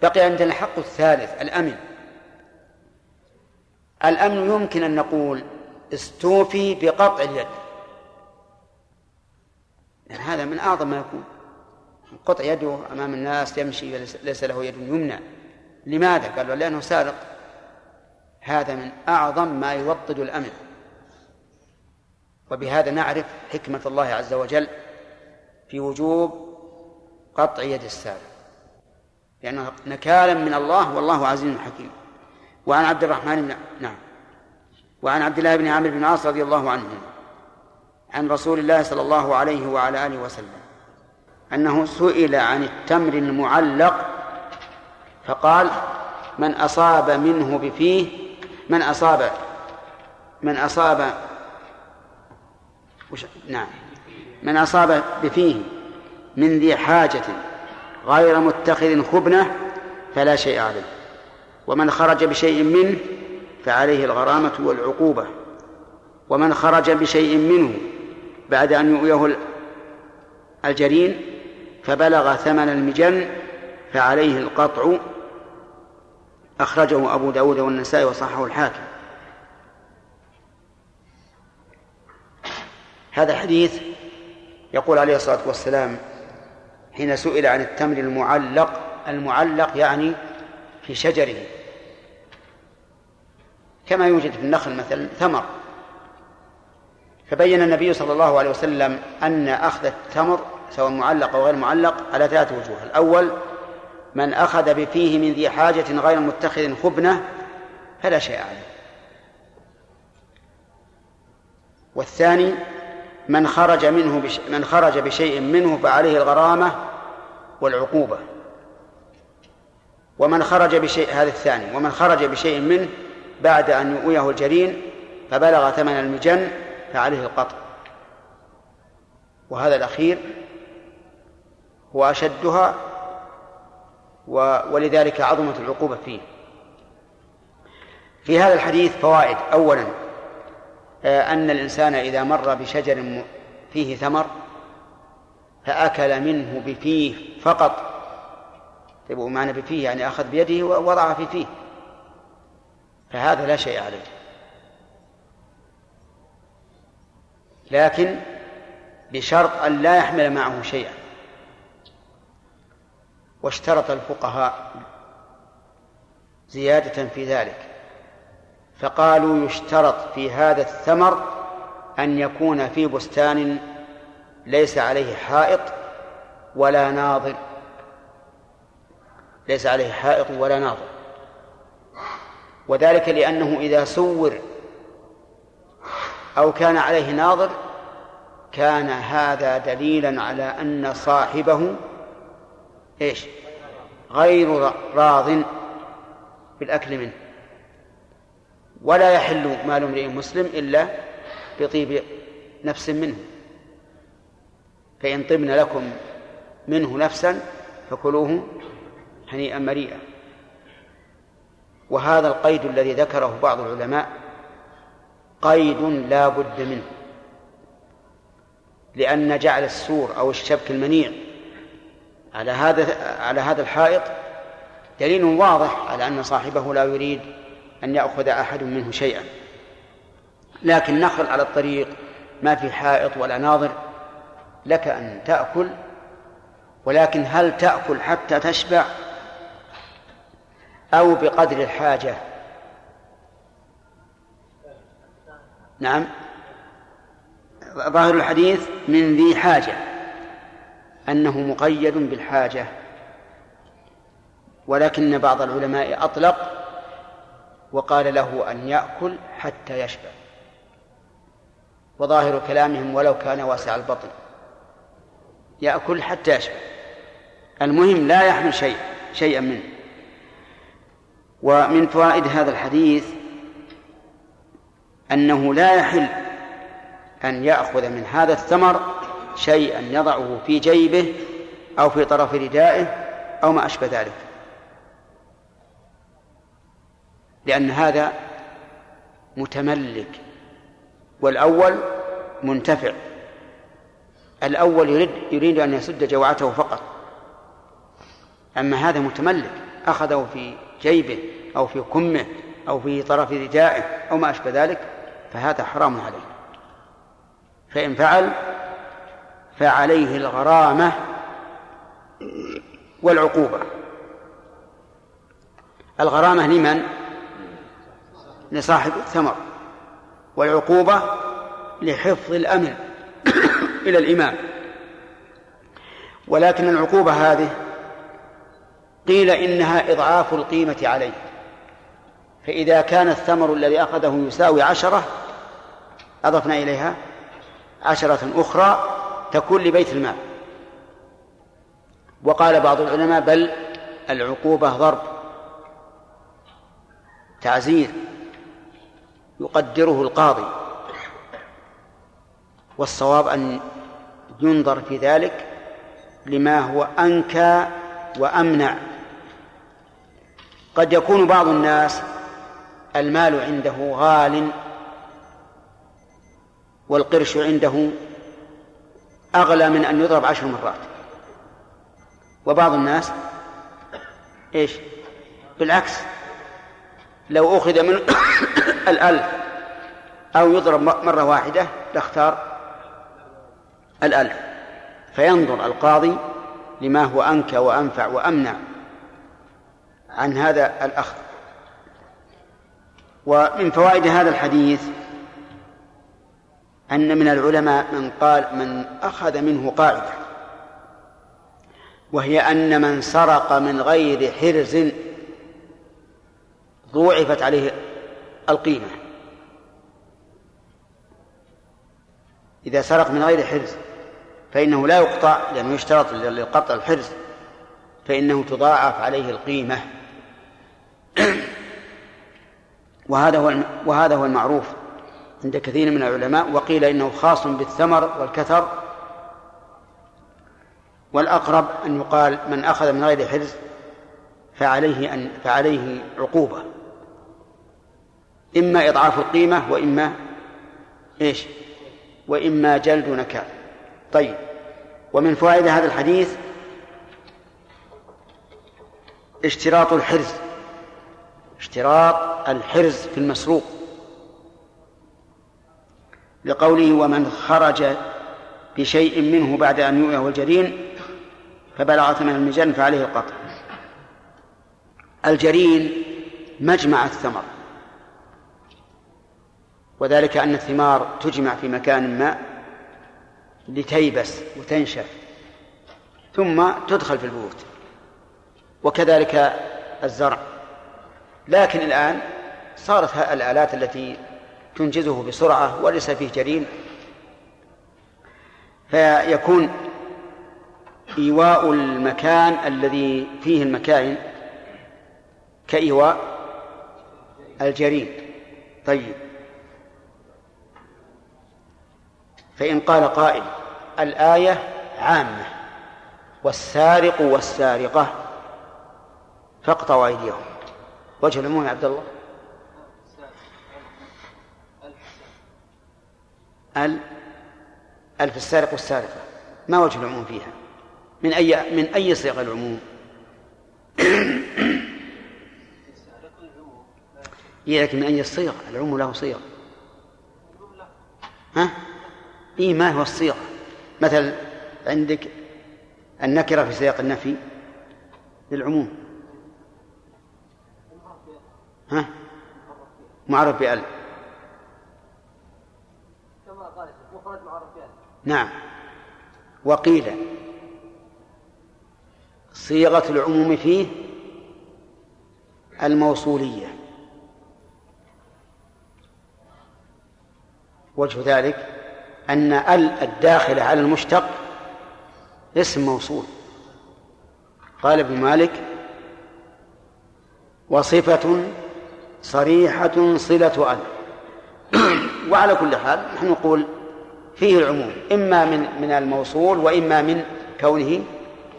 بقي عندنا الحق الثالث الأمن. الأمن يمكن أن نقول استوفي بقطع اليد. يعني هذا من أعظم ما يكون. قطع يده أمام الناس يمشي ليس له يد يمنى. لماذا؟ قالوا لأنه سارق. هذا من أعظم ما يوطد الأمن. وبهذا نعرف حكمة الله عز وجل في وجوب قطع يد السارق لأنه نكالا من الله والله عزيز حكيم. وعن عبد الرحمن بن نعم. وعن عبد الله بن عامر بن عاص رضي الله عنه عن رسول الله صلى الله عليه وعلى آله وسلم أنه سئل عن التمر المعلق فقال من أصاب منه بفيه من أصاب من أصاب وش نعم. من أصاب بفيه من ذي حاجة غير متخذ خبنة فلا شيء عليه. ومن خرج بشيء منه فعليه الغرامة والعقوبة. ومن خرج بشيء منه بعد أن يؤويه الجرين فبلغ ثمن المجن فعليه القطع. أخرجه أبو داود والنسائي وصححه الحاكم. هذا الحديث يقول عليه الصلاة والسلام حين سئل عن التمر المعلق المعلق يعني في شجره. كما يوجد في النخل مثلا ثمر. فبين النبي صلى الله عليه وسلم أن أخذ التمر سواء معلق أو غير معلق على ثلاثة وجوه. الأول من أخذ بفيه من ذي حاجة غير متخذ خبنة فلا شيء عليه. والثاني من خرج منه بش من خرج بشيء منه فعليه الغرامة والعقوبة. ومن خرج بشيء هذا الثاني ومن خرج بشيء منه بعد أن يؤويه الجرين فبلغ ثمن المجن فعليه القطع. وهذا الأخير هو أشدها ولذلك عظمت العقوبة فيه. في هذا الحديث فوائد. أولا أن الإنسان إذا مر بشجر فيه ثمر فأكل منه بفيه فقط. طيب معنى بفيه يعني أخذ بيده ووضع في فيه. فهذا لا شيء عليه. لكن بشرط أن لا يحمل معه شيئا. واشترط الفقهاء زيادة في ذلك. فقالوا يشترط في هذا الثمر أن يكون في بستان ليس عليه حائط ولا ناظر. ليس عليه حائط ولا ناظر. وذلك لأنه إذا سور أو كان عليه ناظر كان هذا دليلا على أن صاحبه إيش؟ غير راض بالأكل منه. ولا يحل مال امرئ مسلم إلا بطيب نفس منه. فإن طبن لكم منه نفسا فكلوه هنيئا مريئا. وهذا القيد الذي ذكره بعض العلماء قيد لا بد منه لأن جعل السور أو الشبك المنيع على هذا على هذا الحائط دليل واضح على أن صاحبه لا يريد أن يأخذ أحد منه شيئا. لكن نخل على الطريق ما في حائط ولا ناظر لك أن تأكل ولكن هل تأكل حتى تشبع؟ أو بقدر الحاجة؟ نعم. ظاهر الحديث من ذي حاجة أنه مقيد بالحاجة ولكن بعض العلماء أطلق وقال له أن يأكل حتى يشبع. وظاهر كلامهم ولو كان واسع البطن. يأكل حتى يشبع. المهم لا يحمل شيء شيئا منه. ومن فوائد هذا الحديث أنه لا يحل أن يأخذ من هذا الثمر شيئا يضعه في جيبه أو في طرف ردائه أو ما أشبه ذلك. لأن هذا متملك والأول منتفع. الأول يريد يريد أن يسد جوعته فقط. أما هذا متملك أخذه في جيبه أو في كمه أو في طرف ردائه أو ما أشبه ذلك فهذا حرام عليه. فإن فعل فعليه الغرامة والعقوبة. الغرامة لمن؟ لصاحب الثمر والعقوبة لحفظ الأمن (coughs) إلى الإمام. ولكن العقوبة هذه قيل إنها إضعاف القيمة عليه. فإذا كان الثمر الذي أخذه يساوي عشرة أضفنا إليها عشرة أخرى تكون لبيت المال. وقال بعض العلماء بل العقوبة ضرب تعزير. يقدره القاضي. والصواب أن ينظر في ذلك لما هو أنكى وأمنع. قد يكون بعض الناس المال عنده غال والقرش عنده أغلى من أن يضرب عشر مرات. وبعض الناس إيش؟ بالعكس لو أخذ من الألف. أو يضرب مرة واحدة لاختار الألف. فينظر القاضي لما هو أنكى وأنفع وأمنع عن هذا الأخذ. ومن فوائد هذا الحديث أن من العلماء من قال من أخذ منه قاعدة وهي أن من سرق من غير حرز ضوعفت عليه القيمة. إذا سرق من غير حرز فإنه لا يقطع لأنه يشترط للقطع الحرز فإنه تضاعف عليه القيمة. (clears throat) وهذا هو وهذا هو المعروف عند كثير من العلماء وقيل إنه خاص بالثمر والكثر. والأقرب أن يقال من أخذ من غير حرز فعليه أن فعليه عقوبة. إما إضعاف القيمة وإما إيش؟ وإما جلد نكال طيب. ومن فوائد هذا الحديث اشتراط الحرز. اشتراط الحرز في المسروق. لقوله ومن خرج بشيء منه بعد أن يؤيه الجرين فبلغ ثمن المجن فعليه القطع. الجرين مجمع الثمر. وذلك أن الثمار تجمع في مكان ما لتيبس وتنشف ثم تدخل في البيوت وكذلك الزرع. لكن الآن صارت الآلات التي تنجزه بسرعة وليس فيه جرين فيكون إيواء المكان الذي فيه المكائن كإيواء الجرين طيب. فإن قال قائل الآية عامة والسارق والسارقة فاقطعوا أيديهم. وجه العموم يا عبد الله. ال ألف السارق والسارقة. ما وجه العموم فيها؟ من أي من أي صيغ العموم؟ إيه لكن من أي الصيغ العموم له صيغ ها؟ إيه ما هو الصيغ؟ مثل عندك النكرة في سياق النفي للعموم. ها؟ معرف بأل نعم. وقيل صيغة العموم فيه الموصولية. وجه ذلك أن ال الداخلة على المشتق اسم موصول. قال ابن مالك وصفة صريحة صلة أل (clears throat) وعلى كل حال نحن نقول فيه العموم إما من من الموصول وإما من كونه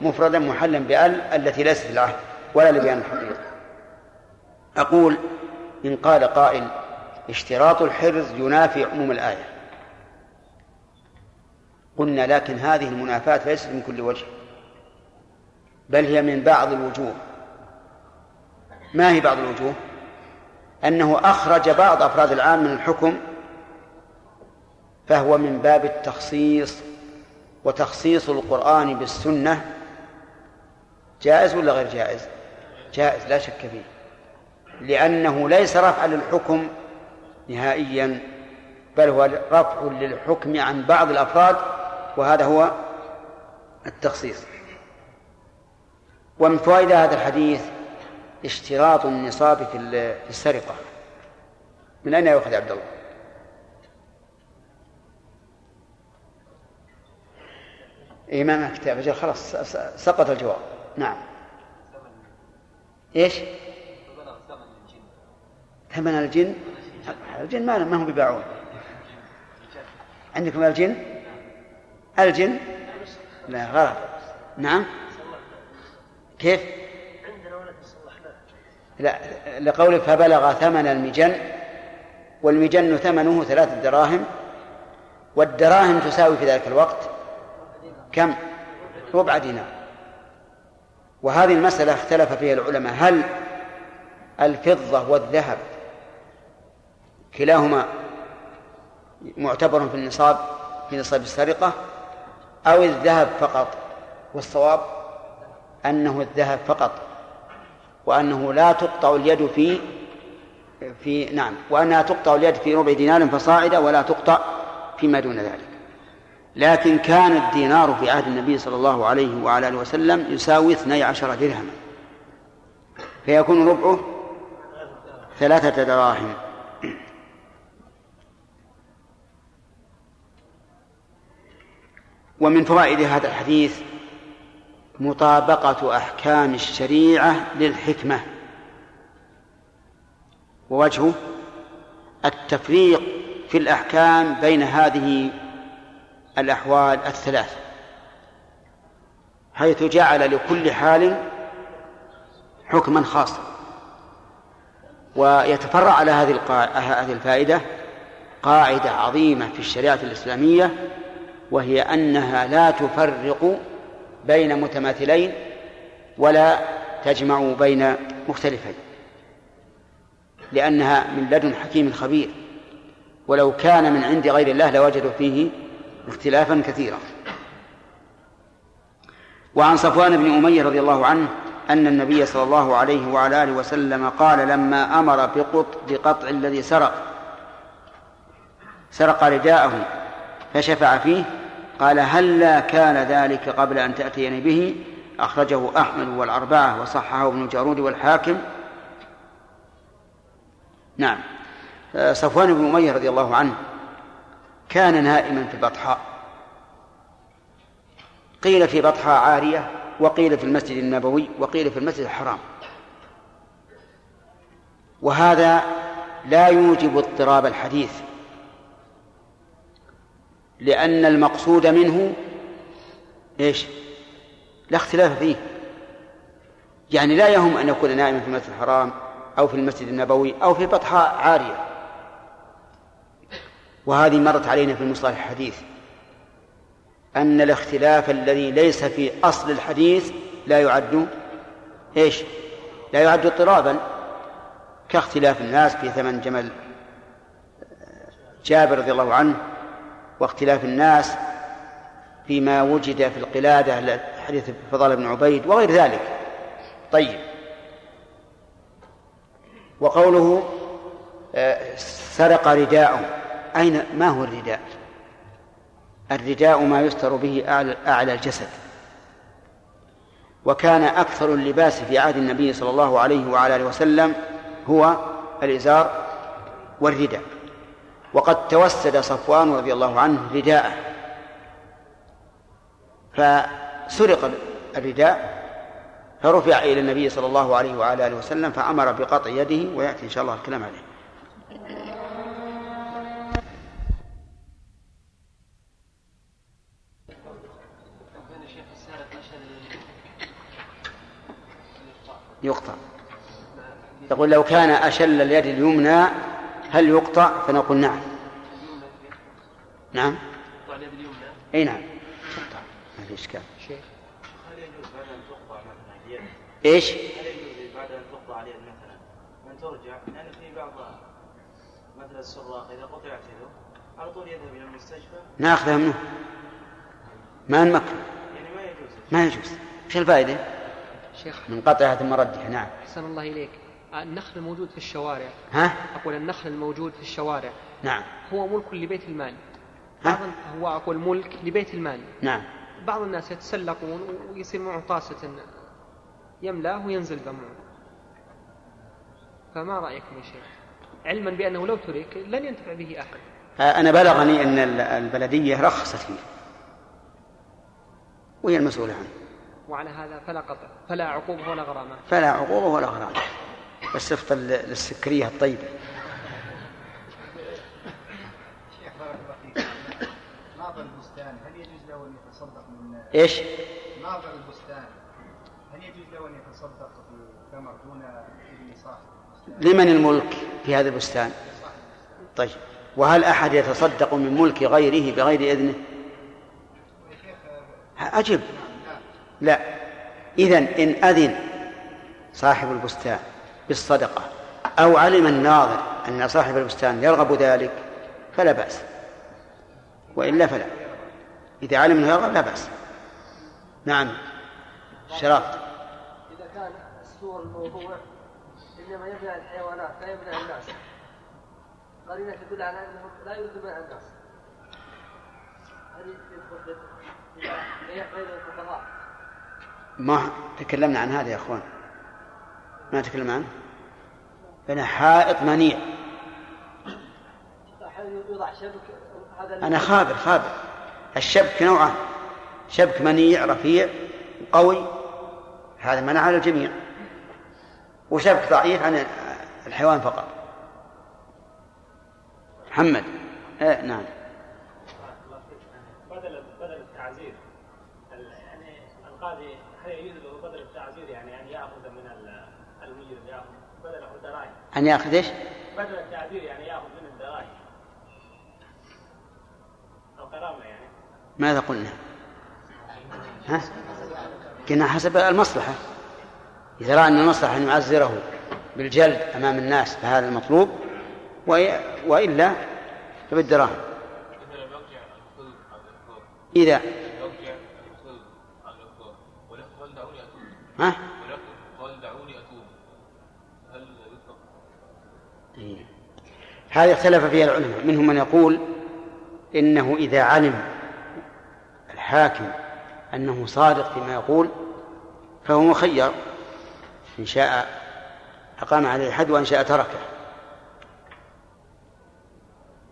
مفردا محلا بأل التي ليست العهد ولا لبيان الحقيقة. أقول إن قال قائل اشتراط الحرز ينافي عموم الآية. قلنا لكن هذه المنافاة ليست من كل وجه بل هي من بعض الوجوه. ما هي بعض الوجوه؟ أنه أخرج بعض أفراد العام من الحكم فهو من باب التخصيص وتخصيص القرآن بالسنة جائز ولا غير جائز؟ جائز لا شك فيه. لأنه ليس رفعا للحكم نهائيا بل هو رفع للحكم عن بعض الأفراد وهذا هو التخصيص. ومن فوائد هذا الحديث اشتراط النصاب في السرقة. من أين يؤخذ عبد الله؟ إيه ما كتاب. أجل خلاص سقط الجواب. نعم. إيش؟ ثمن الجن. الجن ما ما هم بيباعون. عندكم الجن؟ الجن؟ لا غلط. نعم. كيف؟ لا لقوله فبلغ ثمن المجن والمجن ثمنه ثلاثة دراهم والدراهم تساوي في ذلك الوقت كم؟ ربع دينار. وهذه المسألة اختلف فيها العلماء. هل الفضة والذهب كلاهما معتبر في النصاب في نصاب السرقة؟ أو الذهب فقط والصواب أنه الذهب فقط وأنه لا تقطع اليد في في نعم وأنها تقطع اليد في ربع دينار فصاعدا ولا تقطع فيما دون ذلك. لكن كان الدينار في عهد النبي صلى الله عليه وعلى آله وسلم يساوي اثني عشر درهما فيكون ربعه ثلاثة دراهم. ومن فوائد هذا الحديث مطابقة أحكام الشريعة للحكمة. ووجهه التفريق في الأحكام بين هذه الأحوال الثلاث حيث جعل لكل حال حكما خاصا. ويتفرع على هذه هذه الفائدة قاعدة عظيمة في الشريعة الإسلامية وهي أنها لا تفرق بين متماثلين ولا تجمع بين مختلفين. لأنها من لدن حكيم خبير ولو كان من عند غير الله لوجدوا فيه اختلافا كثيرا. وعن صفوان بن أمية رضي الله عنه أن النبي صلى الله عليه وعلى آله وسلم قال لما أمر بقط بقطع الذي سرق سرق رداءه فشفع فيه قال هلا كان ذلك قبل أن تأتيني به؟ أخرجه أحمد والأربعة وصححه ابن جارود والحاكم. نعم. صفوان بن أمية رضي الله عنه كان نائما في بطحاء. قيل في بطحاء عارية وقيل في المسجد النبوي وقيل في المسجد الحرام. وهذا لا يوجب اضطراب الحديث. لأن المقصود منه إيش؟ لا اختلاف فيه يعني لا يهم أن يكون نائما في المسجد الحرام أو في المسجد النبوي أو في بطحاء عارية وهذه مرت علينا في المصطلح الحديث أن الاختلاف الذي ليس في أصل الحديث لا يعد إيش؟ لا يعد اضطرابا كاختلاف الناس في ثمن جمل جابر رضي الله عنه واختلاف الناس فيما وجد في القلادة حديث فضال بن عبيد وغير ذلك. طيب. وقوله آه، سرق رداءه. أين ما هو الرداء؟ الرداء ما يستر به أعلى, الجسد. وكان أكثر اللباس في عهد النبي صلى الله عليه وعلى آله وسلم هو الإزار والرداء. وقد توسد صفوان رضي الله عنه رداءه. فسرق الرداء فرفع إلى النبي صلى الله عليه وعلى آله وسلم فأمر بقطع يده ويأتي إن شاء الله الكلام عليه. يقطع. يقول لو كان أشل اليد اليمنى هل يقطع؟ فنقول نعم. نعم؟ أي نعم. تقطع ما في إشكال. هل يجوز بعد ان تقطع مثلا إيش؟ هل يجوز بعد ان تقطع اليد مثلا ان ترجع لأن في بعض مثل السراق اذا قطعت يده على طول يذهب إلى المستشفى ناخذها منه. ما نمكن. يعني ما يجوز. ما يجوز. إيش الفائدة؟ شيخ. من قطعها ثم ردها نعم. أحسن الله إليك. النخل الموجود في الشوارع. ها؟ أقول النخل الموجود في الشوارع. نعم. هو ملك لبيت المال. ها؟ بعض هو أقول ملك لبيت المال. نعم. بعض الناس يتسلقون ويصير معه طاسة يملأه وينزل دمه. فما رأيكم يا شيخ؟ علما بأنه لو ترك لن ينتفع به أحد. أنا بلغني أن ال- البلدية رخصت فيه. وهي المسؤولة عنه. وعلى هذا فلا قطع فلا عقوبة ولا غرامة فلا عقوبة ولا غرامة بس صفة ال- السكرية الطيبة شيخ بارك الله فيك ناظر البستان هل يجوز له أن يتصدق من إيش؟ ناظر البستان هل يجوز له أن يتصدق بثمر دون إذن صاحب؟ لمن الملك في هذا البستان؟ طيب وهل أحد يتصدق من ملك غيره بغير إذنه؟ أجب لا إذا إن أذن صاحب البستان بالصدقة. أو علم الناظر أن صاحب البستان يرغب ذلك فلا بأس. وإلا فلا. إذا علم أنه يرغب لا بأس. نعم. شرف إذا كان السور الموضوع إنما يمنع الحيوانات لا يمنع الناس. قرينة تدل على أنهم لا منع الناس. ما تكلمنا عن هذا يا أخوان. ما تكلمنا عنه؟ بنا حائط منيع. أنا خابر خابر. الشبك نوعان. شبك منيع رفيع قوي. هذا منع على الجميع. وشبك ضعيف عن الحيوان فقط. محمد. آه نعم بدل بدل التعزير ال- يعني القاضي هل يجوز له بدل التعزير يعني ان ياخذ من ال- المجرم ياخذ بدله الدراهم أن يأخذ إيش؟ بدل التعزير يعني يأخذ من الدراهم. الغرامه يعني. ماذا قلنا؟ ها؟ قلنا حسب المصلحة. إذا رأى أن المصلحة أن يعزره بالجلد أمام الناس فهذا المطلوب وإ- وإلا فبالدراهم. إذا لم يرجع الخلق على الإخبار إذا يرجع الخلق على الإخبار ولكن قال دعوني أتوب ها ولكن قال دعوني أتوب هل يطلق إيه. هذه اختلف فيها العلماء. منهم من يقول إنه إذا علم الحاكم أنه صادق فيما يقول فهو مخير. إن شاء أقام عليه الحد وإن شاء تركه.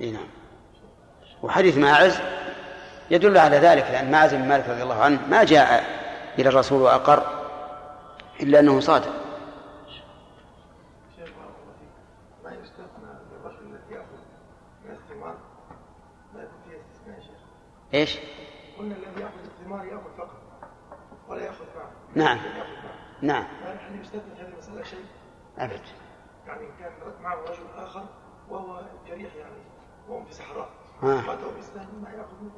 إيه نعم. وحديث ماعز يدل على ذلك لأن ماعز بن مالك رضي الله عنه ما جاء إلى الرسول وأقر إلا أنه صادق شيخ بارك الله فيك ما يستثنى للرجل الذي ياخذ من الثمار ما يكون فيه استثناء يا شيخ إيش؟ قلنا الذي يأخذ الثمار يأخذ فقط ولا يأخذ معه نعم. نعم. هل يستثنى في هذه المسألة شيء؟ أبد. يعني كان معه رجل آخر وهو جريح يعني وهم في صحراء. آه. ما يأخذ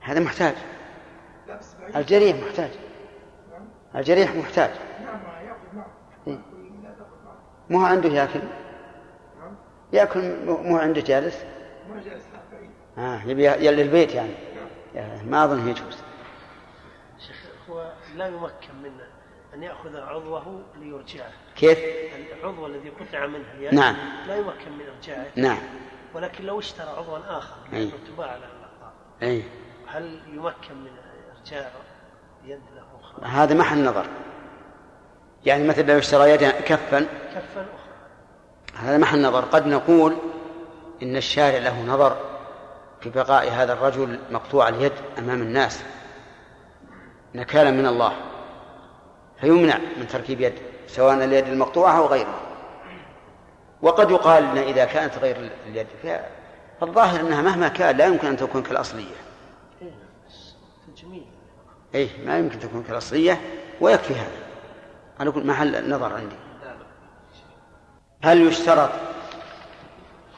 هذا محتاج. لا بس بعيد. الجريح محتاج. نعم. الجريح محتاج. نعم ما يأخذ معه. إيه. معه. مو عنده يأكل؟ نعم. يأكل مو مو عنده جالس؟ ما جالس. آه يبي يلي البيت يعني. ما أظن يجوز شيخ هو لا يمكن منه أن يأخذ عضوه ليرجعه. كيف؟ العضو الذي قطع منه اليد نعم. لا يمكن من إرجاعه. نعم. ولكن لو اشترى عضوا آخر أي. تباع على الأقطار. أي. هل يمكن من إرجاع يد له أخرى؟ هذا محل نظر. يعني مثلا لو اشترى يدا كفا. كفا أخرى. هذا محل نظر. قد نقول إن الشارع له نظر. في بقاء هذا الرجل مقطوع اليد أمام الناس. نكالا من الله. فيمنع من تركيب يد سواء اليد المقطوعة أو غيرها. وقد يقال إن إذا كانت غير اليد فالظاهر أنها مهما كان لا يمكن أن تكون كالأصلية. أي ما يمكن تكون كالأصلية ويكفي هذا. أنا أقول محل النظر عندي. هل يشترط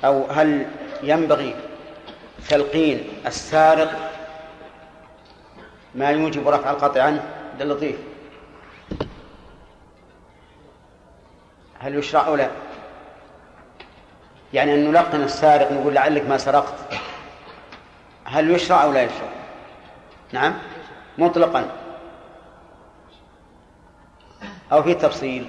أو هل ينبغي تلقين السارق ما يوجب رفع القطع عنه عبد اللطيف هل يشرع أو لا؟ يعني أن نلقن السارق نقول لعلك ما سرقت هل يشرع أو لا يشرع؟ نعم مطلقا أو في تفصيل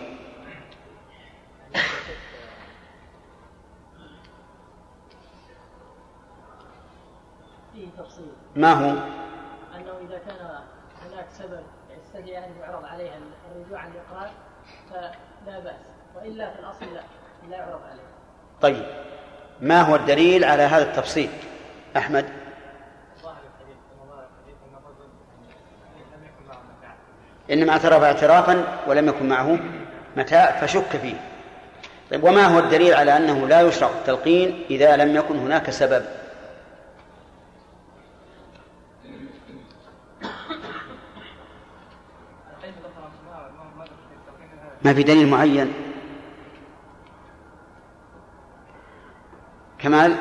ما هو؟ أنه إذا كان هناك سبب يستدعي أن يعرض عليه الرجوع عن الإقرار فلا بأس. وإلا في الأصل لا لا يعرض عليه. طيب ما هو الدليل على هذا التفصيل؟ أحمد؟ ظاهر الحديث ان ظاهر الحديث إن الرجل لم يكن معه متاع. إنما اعترف اعترافا ولم يكن معه متاع فشك فيه. طيب وما هو الدليل على أنه لا يشرع التلقين إذا لم يكن هناك سبب؟ ما في دليل معين؟ كمال؟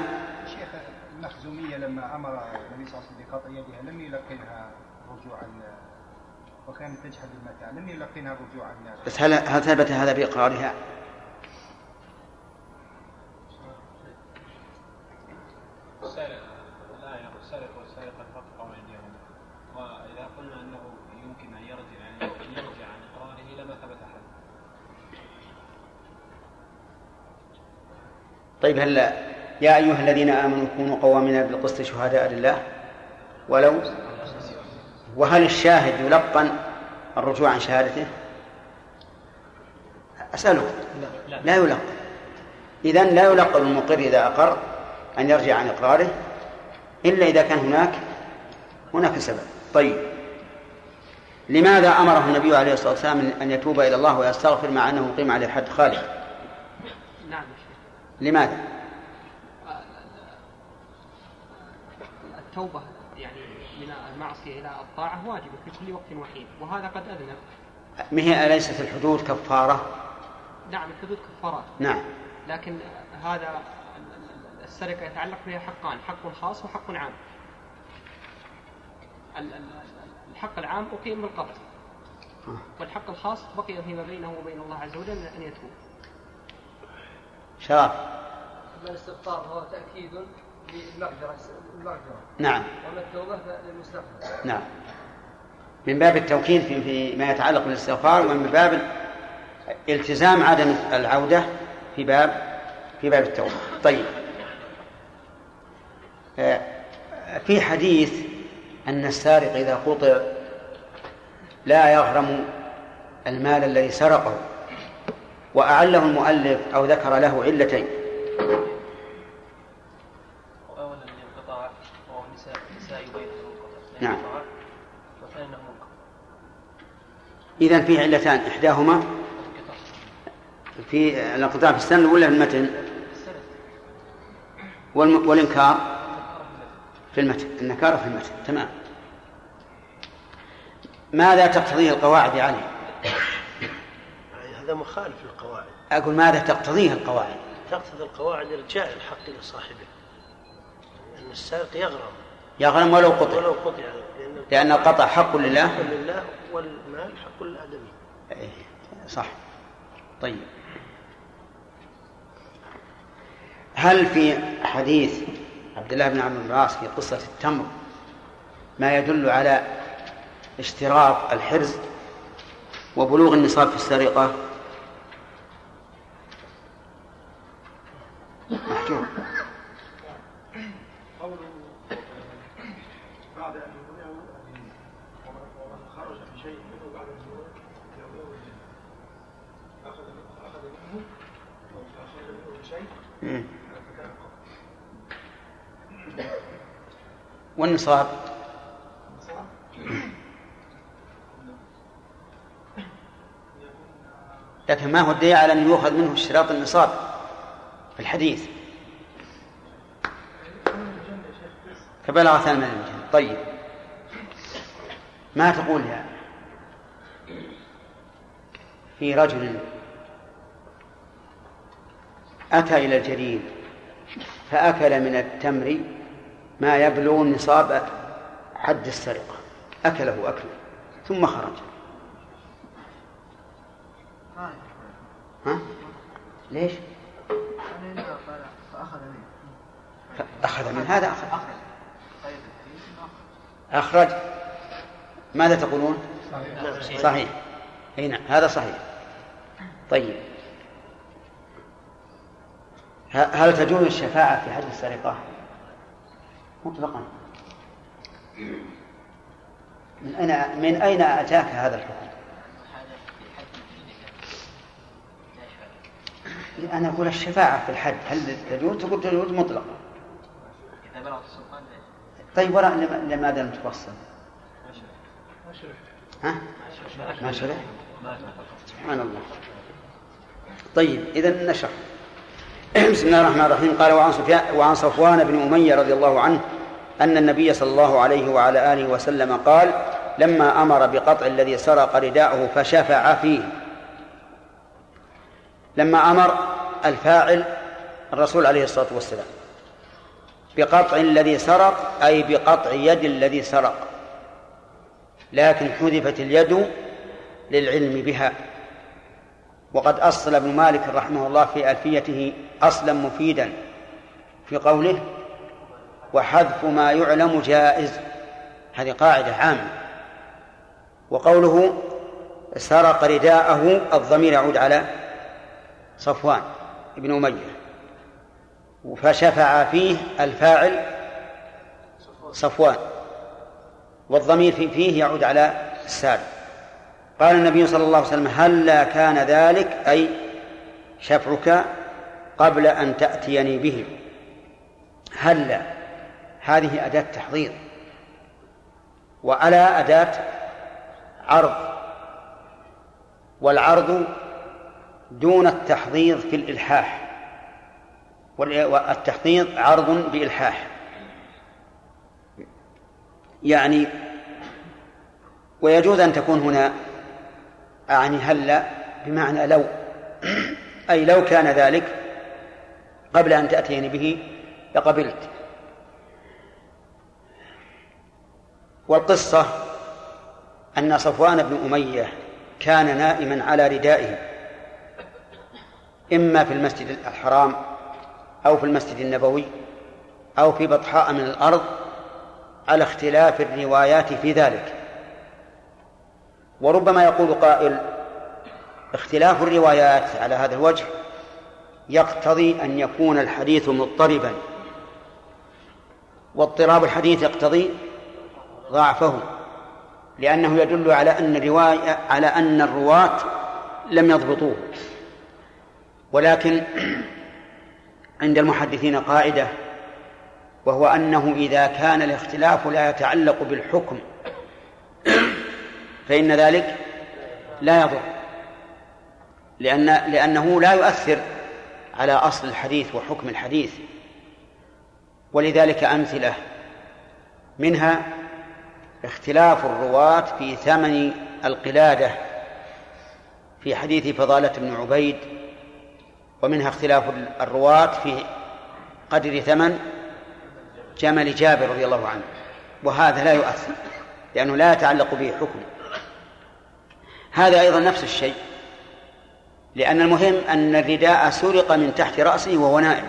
شيخ المخزومية لما أمر النبي صلى الله عليه وسلم بقطع يدها لم يلقنها رجوعا؟ وكانت تجحد المتاع لم يلقنها رجوعا؟ بس هل هل ثبت هذا بإقرارها؟ السارق لا يقول السارق والسارقة فقطعوا أيديهم وإذا قلنا أنه يمكن أن يرجع يعني أن يرجع عن إقراره لما ثبت حد طيب هل يا أيها الذين آمنوا كونوا قوامين بالقسط شهداء لله. ولو وهل الشاهد يلقن الرجوع عن شهادته؟ أسألك. لا. يلقن. إذا لا يلقن المقر إذا أقر أن يرجع عن إقراره إلا إذا كان هناك هناك سبب. طيب. لماذا أمره النبي عليه الصلاة والسلام أن يتوب إلى الله ويستغفر مع أنه قيم عليه حد خالد لماذا؟ التوبة يعني من المعصية إلى الطاعة واجبة في كل وقت وحين وهذا قد أذنب ما هي أليست الحدود كفارة؟ نعم الحدود كفارات. نعم. لكن هذا السرقة يتعلق بها حقان حق خاص وحق عام. ال- ال- الحق العام أقيم بالقبض. والحق الخاص بقي فيما بينه وبين الله عز وجل أن يتوب. شرف. أما الاستغفار فهو تأكيد للمغفرة نعم. وأما التوبة فللمستغفر. نعم. من باب التوكيد في في ما يتعلق بالاستغفار ومن باب التزام عدم العودة في باب في باب التوبة. طيب. آه، في حديث أن السارق إذا قطع لا يغرم المال الذي سرقه. وأعله المؤلف أو ذكر له علتين. أولا ينقطع وهو نساء نساء بيت منقطع. نعم. منقطع. إذا في علتان إحداهما في الانقطاع في السند ولا في المتن؟ والإنكار في المتن. النكارة في المتن تمام. ماذا تقتضيه القواعد يا علي؟ هذا مخالف للقواعد. أقول ماذا تقتضيه القواعد؟ تقتضي القواعد إرجاع الحق لصاحبه أن السارق يغرم. يغنم ولو قطع. ولو قطع لأن لأن القطع حق لله. حق لله والمال حق للآدمي. إيه، صح. طيب. هل في حديث عبد الله بن عمرو بن العاص في قصة التمر ما يدل على اشتراط الحرز وبلوغ النصاب في السرقة؟ قوله بعد ان ومن خرج بشيء منه بعد الزواج اخذ اخذ منه منه والنصاب. النصاب لكن ما هو الدليل على أن يؤخذ منه اشتراط النصاب؟ في الحديث. فبلغ ثمن الجنة طيب. ما تقول يا في رجل أتى إلى الجليل فأكل من التمر ما يبلغ نصاب حد السرقة. أكله أكله. ثم خرج. ها؟ ليش؟ أخذ من هذا أخذ أخرج. ماذا تقولون؟ صحيح. صحيح. أي نعم هذا صحيح. طيب. هل تجوز الشفاعة في حد السرقة؟ مطلقا. من أين من أين أتاك هذا الحكم؟ أنا أقول الشفاعة في الحد هل تجوز؟ تقول تجوز مطلقا؟ السلطان طيب وراء لماذا لم تفصل؟ ها؟ ما شرح؟ سبحان الله طيب إذا نشرح بسم الله الرحمن الرحيم قال وعن سفيان وعن صفوان بن أمية رضي الله عنه أن النبي صلى الله عليه وعلى آله وسلم قال لما أمر بقطع الذي سرق رداءه فشفع فيه لما أمر الفاعل الرسول عليه الصلاة والسلام بقطع الذي سرق أي بقطع يد الذي سرق. لكن حذفت اليد للعلم بها. وقد أصل ابن مالك رحمه الله في ألفيته أصلا مفيدا في قوله وحذف ما يعلم جائز. هذه قاعدة عامة. وقوله سرق رداءه الضمير يعود على صفوان بن أمية. فشفع فيه الفاعل صفوان والضمير فيه يعود على السابق قال النبي صلى الله عليه وسلم هلا كان ذلك أي شفعك قبل أن تأتيني به. هلا هذه أداة تحضير. وألا أداة عرض. والعرض دون التحضيض في الإلحاح. والتحضيض عرض بإلحاح. يعني ويجوز أن تكون هنا أعني هلا بمعنى لو. أي لو كان ذلك قبل أن تأتيني به لقبلت. والقصة أن صفوان بن أمية كان نائما على ردائه إما في المسجد الحرام أو في المسجد النبوي أو في بطحاء من الأرض على اختلاف الروايات في ذلك. وربما يقول قائل اختلاف الروايات على هذا الوجه يقتضي أن يكون الحديث مضطربا واضطراب الحديث يقتضي ضعفه لأنه يدل على أن الرواية على أن الرواة لم يضبطوه. ولكن عند المحدثين قاعدة وهو أنه إذا كان الاختلاف لا يتعلق بالحكم فإن ذلك لا يضر لأن لأنه لا يؤثر على أصل الحديث وحكم الحديث. ولذلك أمثلة منها اختلاف الرواة في ثمن القلادة في حديث فضالة بن عبيد ومنها اختلاف الرواة في قدر ثمن جمل جابر رضي الله عنه وهذا لا يؤثر لأنه لا يتعلق به حكم. هذا أيضا نفس الشيء لأن المهم أن الرداء سرق من تحت رأسه وهو نائم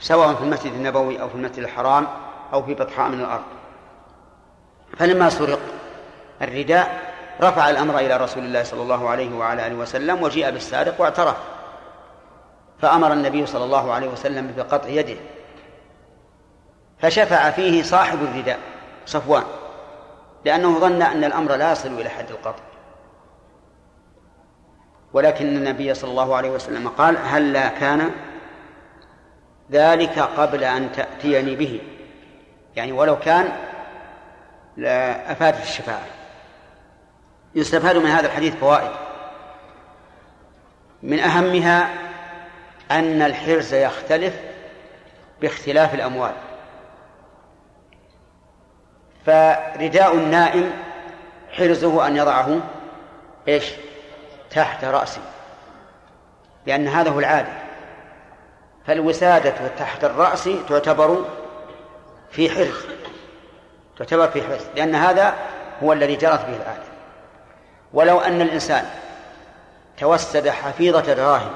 سواء في المسجد النبوي أو في المسجد الحرام أو في بطحاء من الأرض. فلما سرق الرداء رفع الأمر إلى رسول الله صلى الله عليه وعلى آله وسلم وجيء بالسارق واعترف. فأمر النبي صلى الله عليه وسلم بقطع يده فشفع فيه صاحب الرداء صفوان لأنه ظن أن الأمر لا يصل إلى حد القطع. ولكن النبي صلى الله عليه وسلم قال هلا كان ذلك قبل أن تأتيني به؟ يعني ولو كان لأفادت الشفاعة. يستفاد من هذا الحديث فوائد. من أهمها أن الحرز يختلف باختلاف الأموال. فرداء النائم حرزه أن يضعه إيش؟ تحت رأسه لأن هذا هو العادة. فالوسادة تحت الرأس تعتبر في حرز تعتبر في حرز لأن هذا هو الذي جرت به العادة. ولو أن الإنسان توسد حفيظة دراهم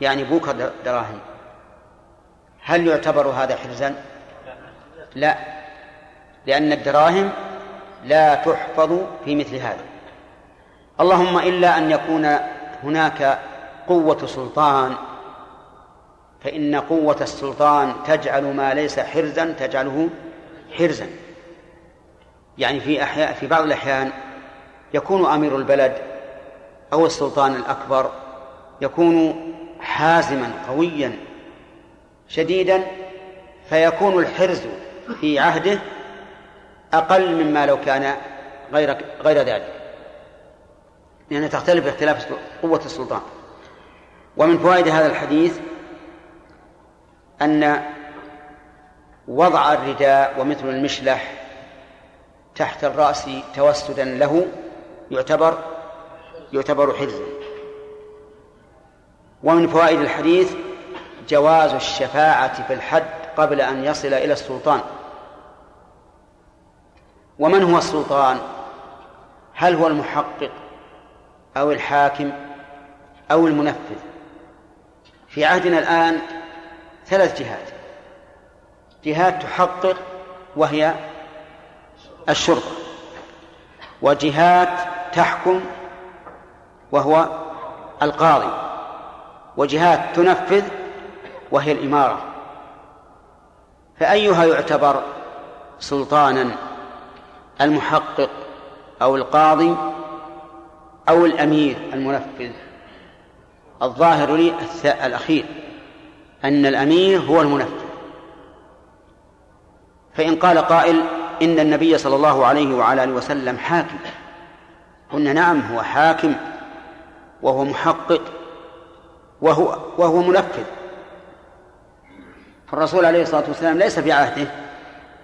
يعني بوك دراهم. هل يعتبر هذا حرزا؟ لا. لأن الدراهم لا تحفظ في مثل هذا. اللهم إلا أن يكون هناك قوة سلطان فإن قوة السلطان تجعل ما ليس حرزا تجعله حرزا. يعني في أحياء في بعض الأحيان يكون أمير البلد أو السلطان الأكبر يكون حازما قويا شديدا فيكون الحرز في عهده أقل مما لو كان غير غير ذلك. لأنها تختلف باختلاف قوة السلطان. ومن فوائد هذا الحديث أن وضع الرداء ومثل المشلح تحت الرأس توسدا له يعتبر يعتبر حرزا. ومن فوائد الحديث جواز الشفاعة في الحد قبل أن يصل إلى السلطان. ومن هو السلطان؟ هل هو المحقق أو الحاكم أو المنفذ؟ في عهدنا الآن ثلاث جهات. جهات تحقق وهي الشرطة وجهات تحكم وهو القاضي. وجهات تنفذ وهي الإمارة. فأيها يعتبر سلطانا المحقق أو القاضي أو الأمير المنفذ. الظاهر لي الأخير أن الأمير هو المنفذ. فإن قال قائل إن النبي صلى الله عليه وعلى آله وسلم حاكم قلنا نعم هو حاكم وهو محقق. وهو وهو منفذ. فالرسول عليه الصلاة والسلام ليس في عهده.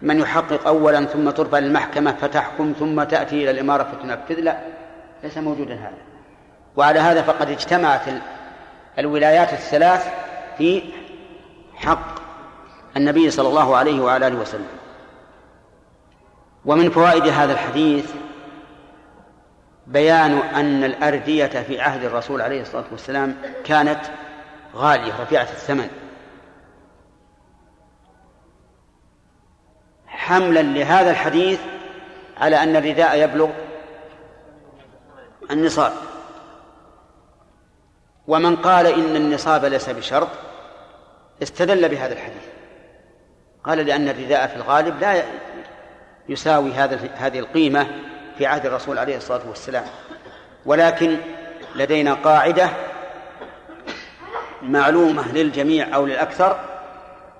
من يحقق أولا ثم ترفع للمحكمة فتحكم ثم تأتي إلى الإمارة فتنفذ. لا ليس موجودا هذا. وعلى هذا فقد اجتمعت الولايات الثلاث في حق النبي صلى الله عليه وعلى آله وسلم. ومن فوائد هذا الحديث بيان أن الأردية في عهد الرسول عليه الصلاة والسلام كانت غالية رفيعة الثمن. حملا لهذا الحديث على أن الرداء يبلغ النصاب. ومن قال إن النصاب ليس بشرط استدل بهذا الحديث. قال لأن الرداء في الغالب لا يساوي هذا هذه القيمة في عهد الرسول عليه الصلاة والسلام. ولكن لدينا قاعدة معلومة للجميع أو للأكثر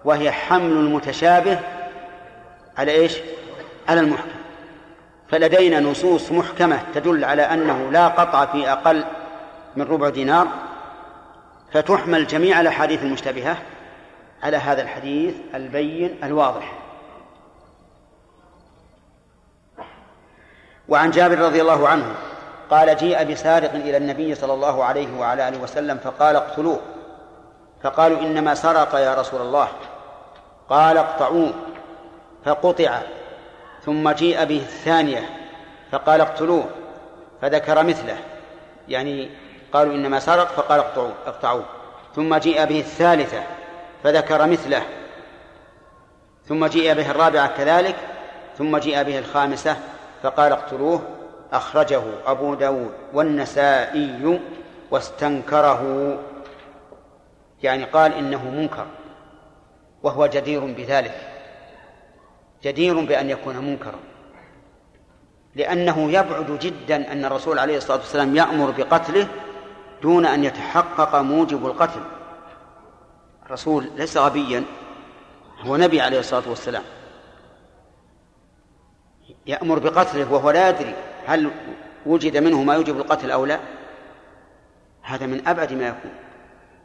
وهي حمل المتشابه على إيش؟ على المحكم. فلدينا نصوص محكمة تدل على أنه لا قطع في أقل من ربع دينار فتحمل جميع الأحاديث المشتبهة على هذا الحديث البين الواضح. وعن جابر رضي الله عنه قال جيء بسارق إلى النبي صلى الله عليه وعلى آله وسلم فقال اقتلوه. فقالوا إنما سرق يا رسول الله. قال اقطعوه. فقطع. ثم جيء به الثانية فقال اقتلوه. فذكر مثله. يعني قالوا إنما سرق فقال اقطعوه اقطعوه. ثم جيء به الثالثة فذكر مثله. ثم جيء به الرابعة كذلك. ثم جيء به الخامسة فقال اقتلوه. أخرجه أبو داود والنسائي واستنكره. يعني قال إنه منكر وهو جدير بذلك. جدير بأن يكون منكرا. لأنه يبعد جدا أن الرسول عليه الصلاة والسلام يأمر بقتله دون أن يتحقق موجب القتل. الرسول ليس غبيا هو نبي عليه الصلاة والسلام. يأمر بقتله وهو لا يدري هل وجد منه ما يوجب القتل أو لا؟ هذا من أبعد ما يكون.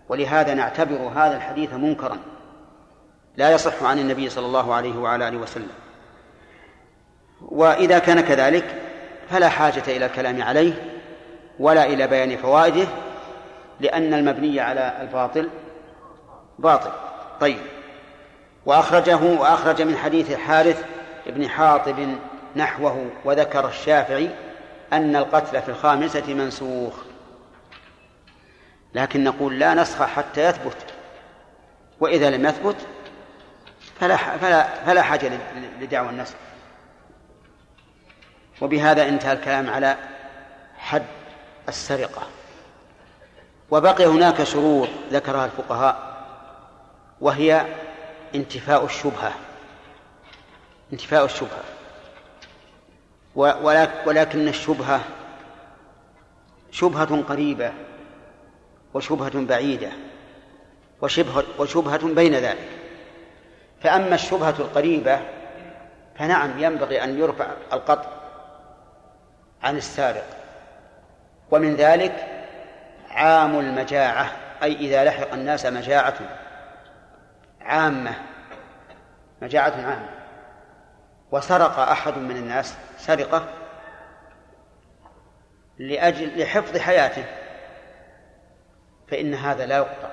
ولهذا نعتبر هذا الحديث منكرا. لا يصح عن النبي صلى الله عليه وعلى آله وسلم. وإذا كان كذلك فلا حاجة إلى الكلام عليه ولا إلى بيان فوائده لأن المبني على الباطل باطل. طيب. وأخرجه وأخرج من حديث الحارث بن حاطب نحوه وذكر الشافعي أن القتل في الخامسة منسوخ. لكن نقول لا نسخ حتى يثبت وإذا لم يثبت فلا فلا فلا حاجة لدعوى النسخ. وبهذا انتهى الكلام على حد السرقة. وبقي هناك شروط ذكرها الفقهاء وهي انتفاء الشبهة. انتفاء الشبهة. ولكن الشبهة شبهة قريبة وشبهة بعيدة وشبهة, وشبهة بين ذلك. فأما الشبهة القريبة فنعم ينبغي أن يرفع القطع عن السارق. ومن ذلك عام المجاعة أي إذا لحق الناس مجاعة عامة مجاعة عامة. وسرق أحد من الناس سرقة لأجل لحفظ حياته فإن هذا لا يقطع.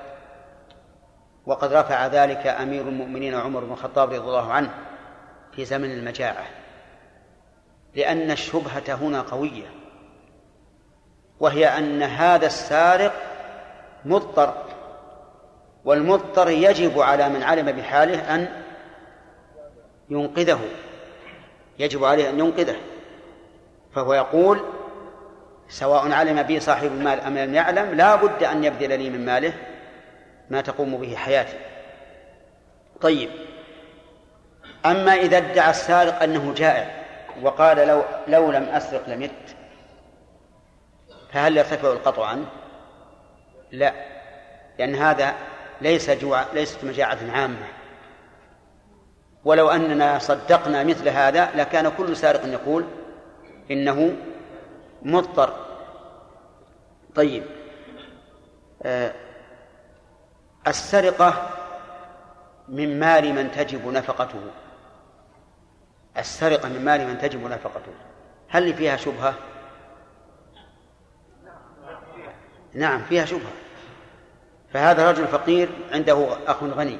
وقد رفع ذلك أمير المؤمنين عمر بن الخطاب رضي الله عنه في زمن المجاعة لأن الشبهة هنا قوية وهي أن هذا السارق مضطر والمضطر يجب على من علم بحاله أن ينقذه. يجب عليه أن ينقذه. فهو يقول سواء علم بي صاحب المال أم لم يعلم لا بد أن يبذل لي من ماله ما تقوم به حياتي. طيب. أما إذا ادعى السارق أنه جائع وقال لو لو لم أسرق لمت فهل يرتفع القطع عنه؟ لا. لأن هذا ليس جوع ليست مجاعة عامة. ولو أننا صدقنا مثل هذا لكان كل سارق يقول إنه مضطر. طيب. آه السرقة من مال من تجب نفقته. السرقة من مال من تجب نفقته. هل فيها شبهة؟ نعم فيها شبهة. فهذا رجل فقير عنده أخ غني.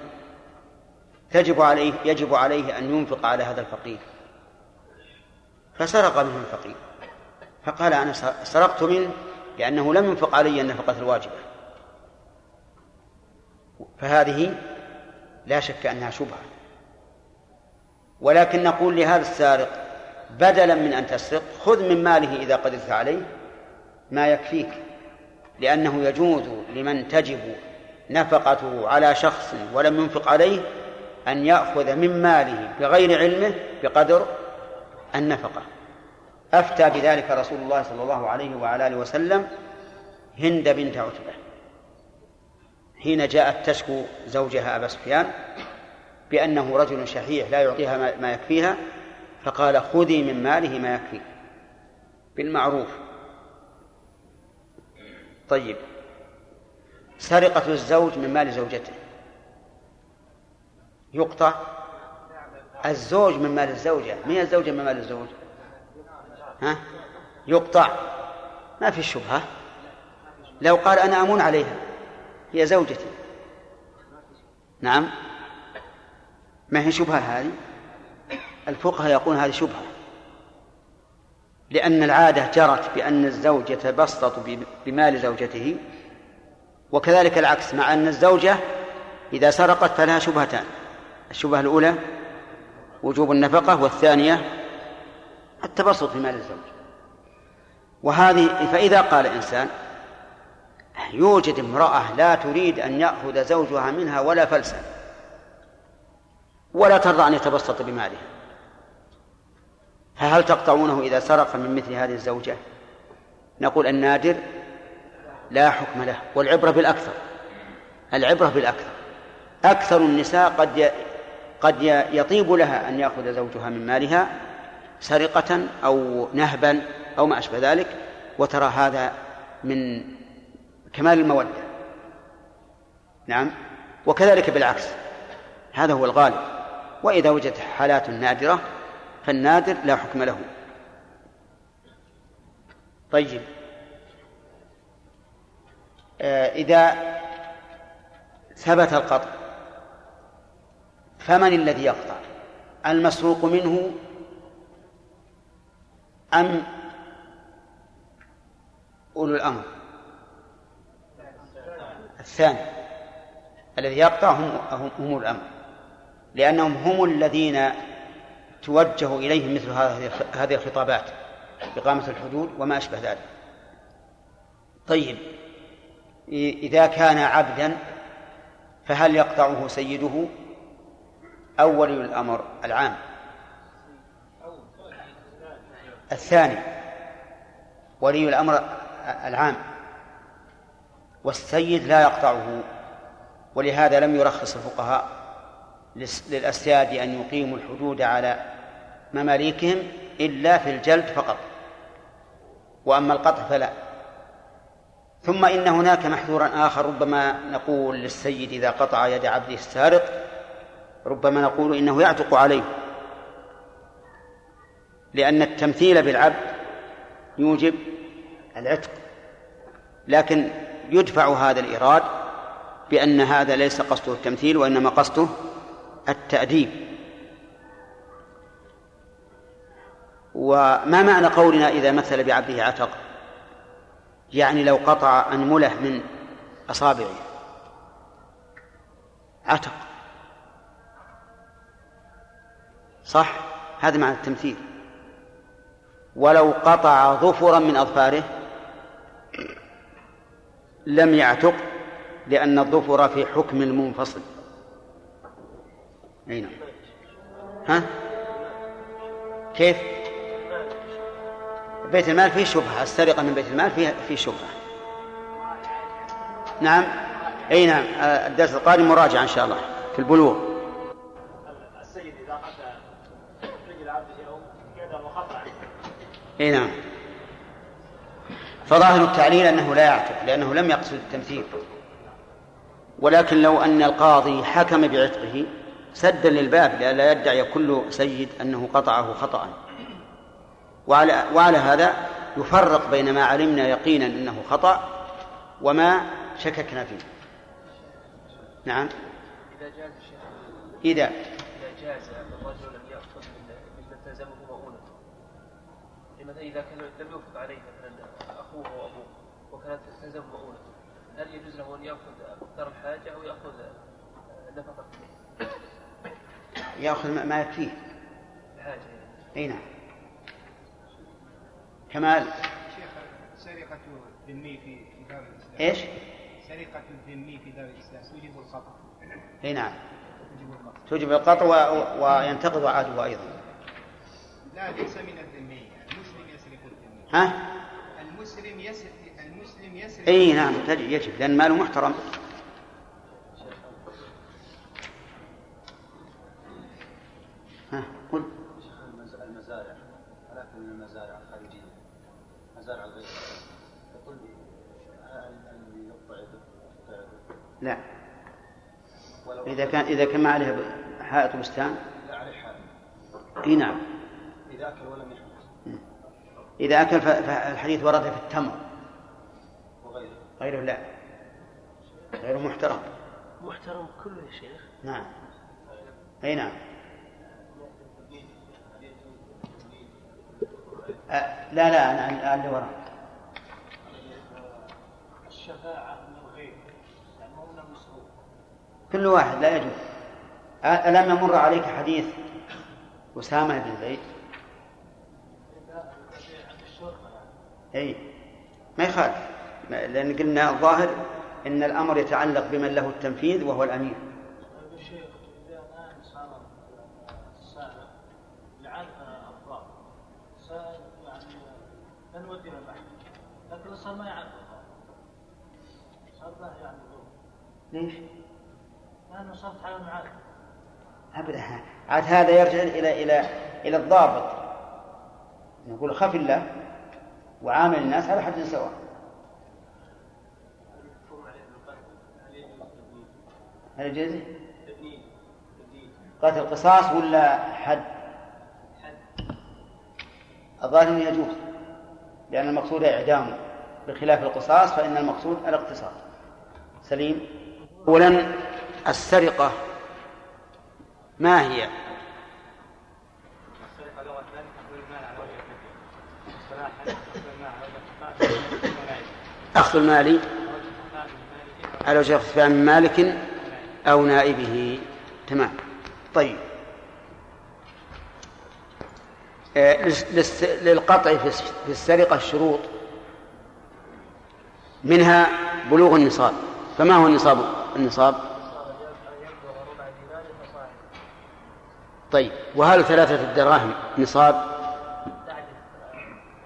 تجب عليه يجب عليه أن ينفق على هذا الفقير. فسرق منه الفقير. فقال أنا سرقت منه لأنه لم ينفق علي النفقة الواجبة. فهذه لا شك أنها شبهة. ولكن نقول لهذا السارق بدلا من أن تسرق خذ من ماله إذا قدرت عليه ما يكفيك. لأنه يجوز لمن تجب نفقته على شخص ولم ينفق عليه أن يأخذ من ماله بغير علمه بقدر النفقة. أفتى بذلك رسول الله صلى الله عليه وعلى آله وسلم هند بنت عتبة. حين جاءت تشكو زوجها أبا سفيان بأنه رجل شحيح لا يعطيها ما يكفيها فقال خذي من ماله ما يكفي. بالمعروف. طيب. سرقة الزوج من مال زوجته. يقطع الزوج من مال الزوجة. من الزوجة من مال الزوج؟ ها؟ يقطع. ما في شبهة. لو قال أنا أمون عليها. هي زوجتي. نعم. ما هي شبهة هذه؟ الفقهاء يقولون هذه شبهة. لأن العادة جرت بأن الزوج يتبسط بمال زوجته وكذلك العكس مع أن الزوجة إذا سرقت فلها شبهتان. الشبهة الأولى وجوب النفقة والثانية التبسط في مال الزوج. وهذه فإذا قال إنسان يوجد امرأة لا تريد أن يأخذ زوجها منها ولا فلسا ولا ترضى أن يتبسط بمالها فهل تقطعونه إذا سرق من مثل هذه الزوجة؟ نقول النادر لا حكم له والعبرة بالأكثر العبرة بالأكثر. أكثر النساء قد قد يطيب لها أن يأخذ زوجها من مالها سرقة أو نهبا أو ما أشبه ذلك وترى هذا من كمال المودة. نعم. وكذلك بالعكس. هذا هو الغالب. وإذا وجدت حالات نادرة فالنادر لا حكم له. طيب. آه، إذا ثبت القطع فمن الذي يقطع؟ المسروق منه أم أولو الأمر؟ الثاني. الذي يقطع هم أولو الأمر. لأنهم هم الذين توجه إليهم مثل هذه الخطابات إقامة الحدود وما أشبه ذلك. طيب إذا كان عبدا فهل يقطعه سيده؟ أو ولي الأمر العام. الثاني ولي الأمر العام. والسيد لا يقطعه ولهذا لم يرخص الفقهاء للأسياد أن يقيموا الحدود على مماليكهم إلا في الجلد فقط. وأما القطع فلا. ثم إن هناك محذورا آخر ربما نقول للسيد إذا قطع يد عبده السارق ربما نقول إنه يعتق عليه. لأن التمثيل بالعبد يوجب العتق. لكن يدفع هذا الإيراد بأن هذا ليس قصده التمثيل وإنما قصده التأديب. وما معنى قولنا إذا مثل بعبده عتق؟ يعني لو قطع أنملة من أصابعه. عتق. صح؟ هذا معنى التمثيل. ولو قطع ظفرا من أظفاره لم يعتق لأن الظفر في حكم المنفصل. أي نعم. ها؟ كيف؟ بيت المال فيه شبهة السرقة من بيت المال فيه فيه شبهة. نعم؟ أي نعم. الدرس القادم مراجعة إن شاء الله في البلوغ. اي نعم. فظاهر التعليل أنه لا يعتق لأنه لم يقصد التمثيل. ولكن لو أن القاضي حكم بعتقه سدا للباب لئلا يدعي كل سيد أنه قطعه خطأ. وعلى وعلى هذا يفرق بين ما علمنا يقينا أنه خطأ وما شككنا فيه. نعم. إذا جاز الشيخ إذا إذا جاز الرجل أن يأخذ من مما تلزمه مؤونته مثلا إذا كان لم يوفق عليه مثلا أخوه وأبوه وكانت تلزمه مؤونته هل يجوز له أن يأخذ مقدار الحاجة أو يأخذ نفقة؟ يأخذ ما- يكفيه. الحاجة أي نعم. كمال. شيخ سرقة الذمي في دار الإسلام. إيش؟ سرقة الذمي في دار الإسلام توجب الخطأ أي نعم. توجب القطع. وينتقض عهده أيضا. لا ليس من ها؟ المسلم يسرق المسلم يسرق. اي نعم يجب لأن ماله محترم. ها قل. المزارع ولكن من المزارع الخارجية؟ مزارع الغير يقول؟ لا. إذا كان إذا كان ما عليه ب- حائط بستان. لا عليه حال إي نعم. إذا أكل ولم يحمل إذا أكل ف- فالحديث ورد في التمر. وغيره. غيره لا. غيره محترم. محترم كله يا شيخ. نعم. أي نعم. أه لا لا أنا اللي وراء الشفاعة من المسؤول كل واحد لا يجوز. ألم يمر عليك حديث أسامة بن زيد عند الشرطة أي ما يخالف. لأن قلنا الظاهر إن الأمر يتعلق بمن له التنفيذ وهو الأحد لكن ما يعرف صار ليش؟ لأنه صار تعامل معاه أبدا. عاد هذا يرجع إلى إلى إلى الضابط. نقول خف الله. وعامل الناس على حد سواء هل يجوز؟ قتل قصاص ولا حد؟ الظاهر يجوز لأن المقصود اعدامه بخلاف القصاص فإن المقصود الاقتصاد سليم اولا السرقة ما هي؟ أخذ المال على وجه اختفاء من مالك أو نائبه. تمام. طيب. آه، للقطع في السرقة شروط منها بلوغ النصاب. فما هو النصاب؟ النصاب؟ طيب. وهل ثلاثة الدراهم نصاب؟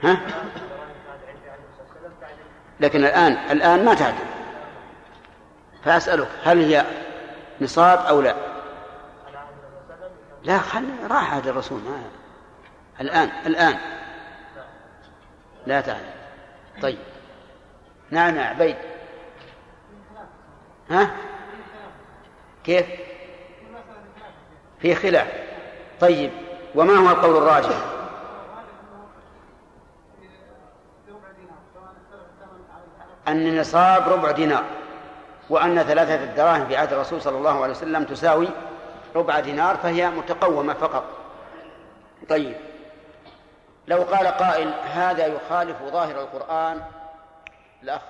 ها؟ لكن الآن الآن ما تعدل فأسألك هل هي نصاب أو لا؟ لا خل راح عهد الرسول ما الآن الآن. لا تعلم طيب. نعم يا عبيد. ها؟ كيف؟ في خلاف. طيب. وما هو القول الراجح؟ أن النصاب ربع دينار وأن ثلاثة الدراهم في عهد الرسول صلى الله عليه وسلم تساوي ربع دينار فهي متقومة فقط. طيب. لو قال قائل هذا يخالف ظاهر القرآن الأخ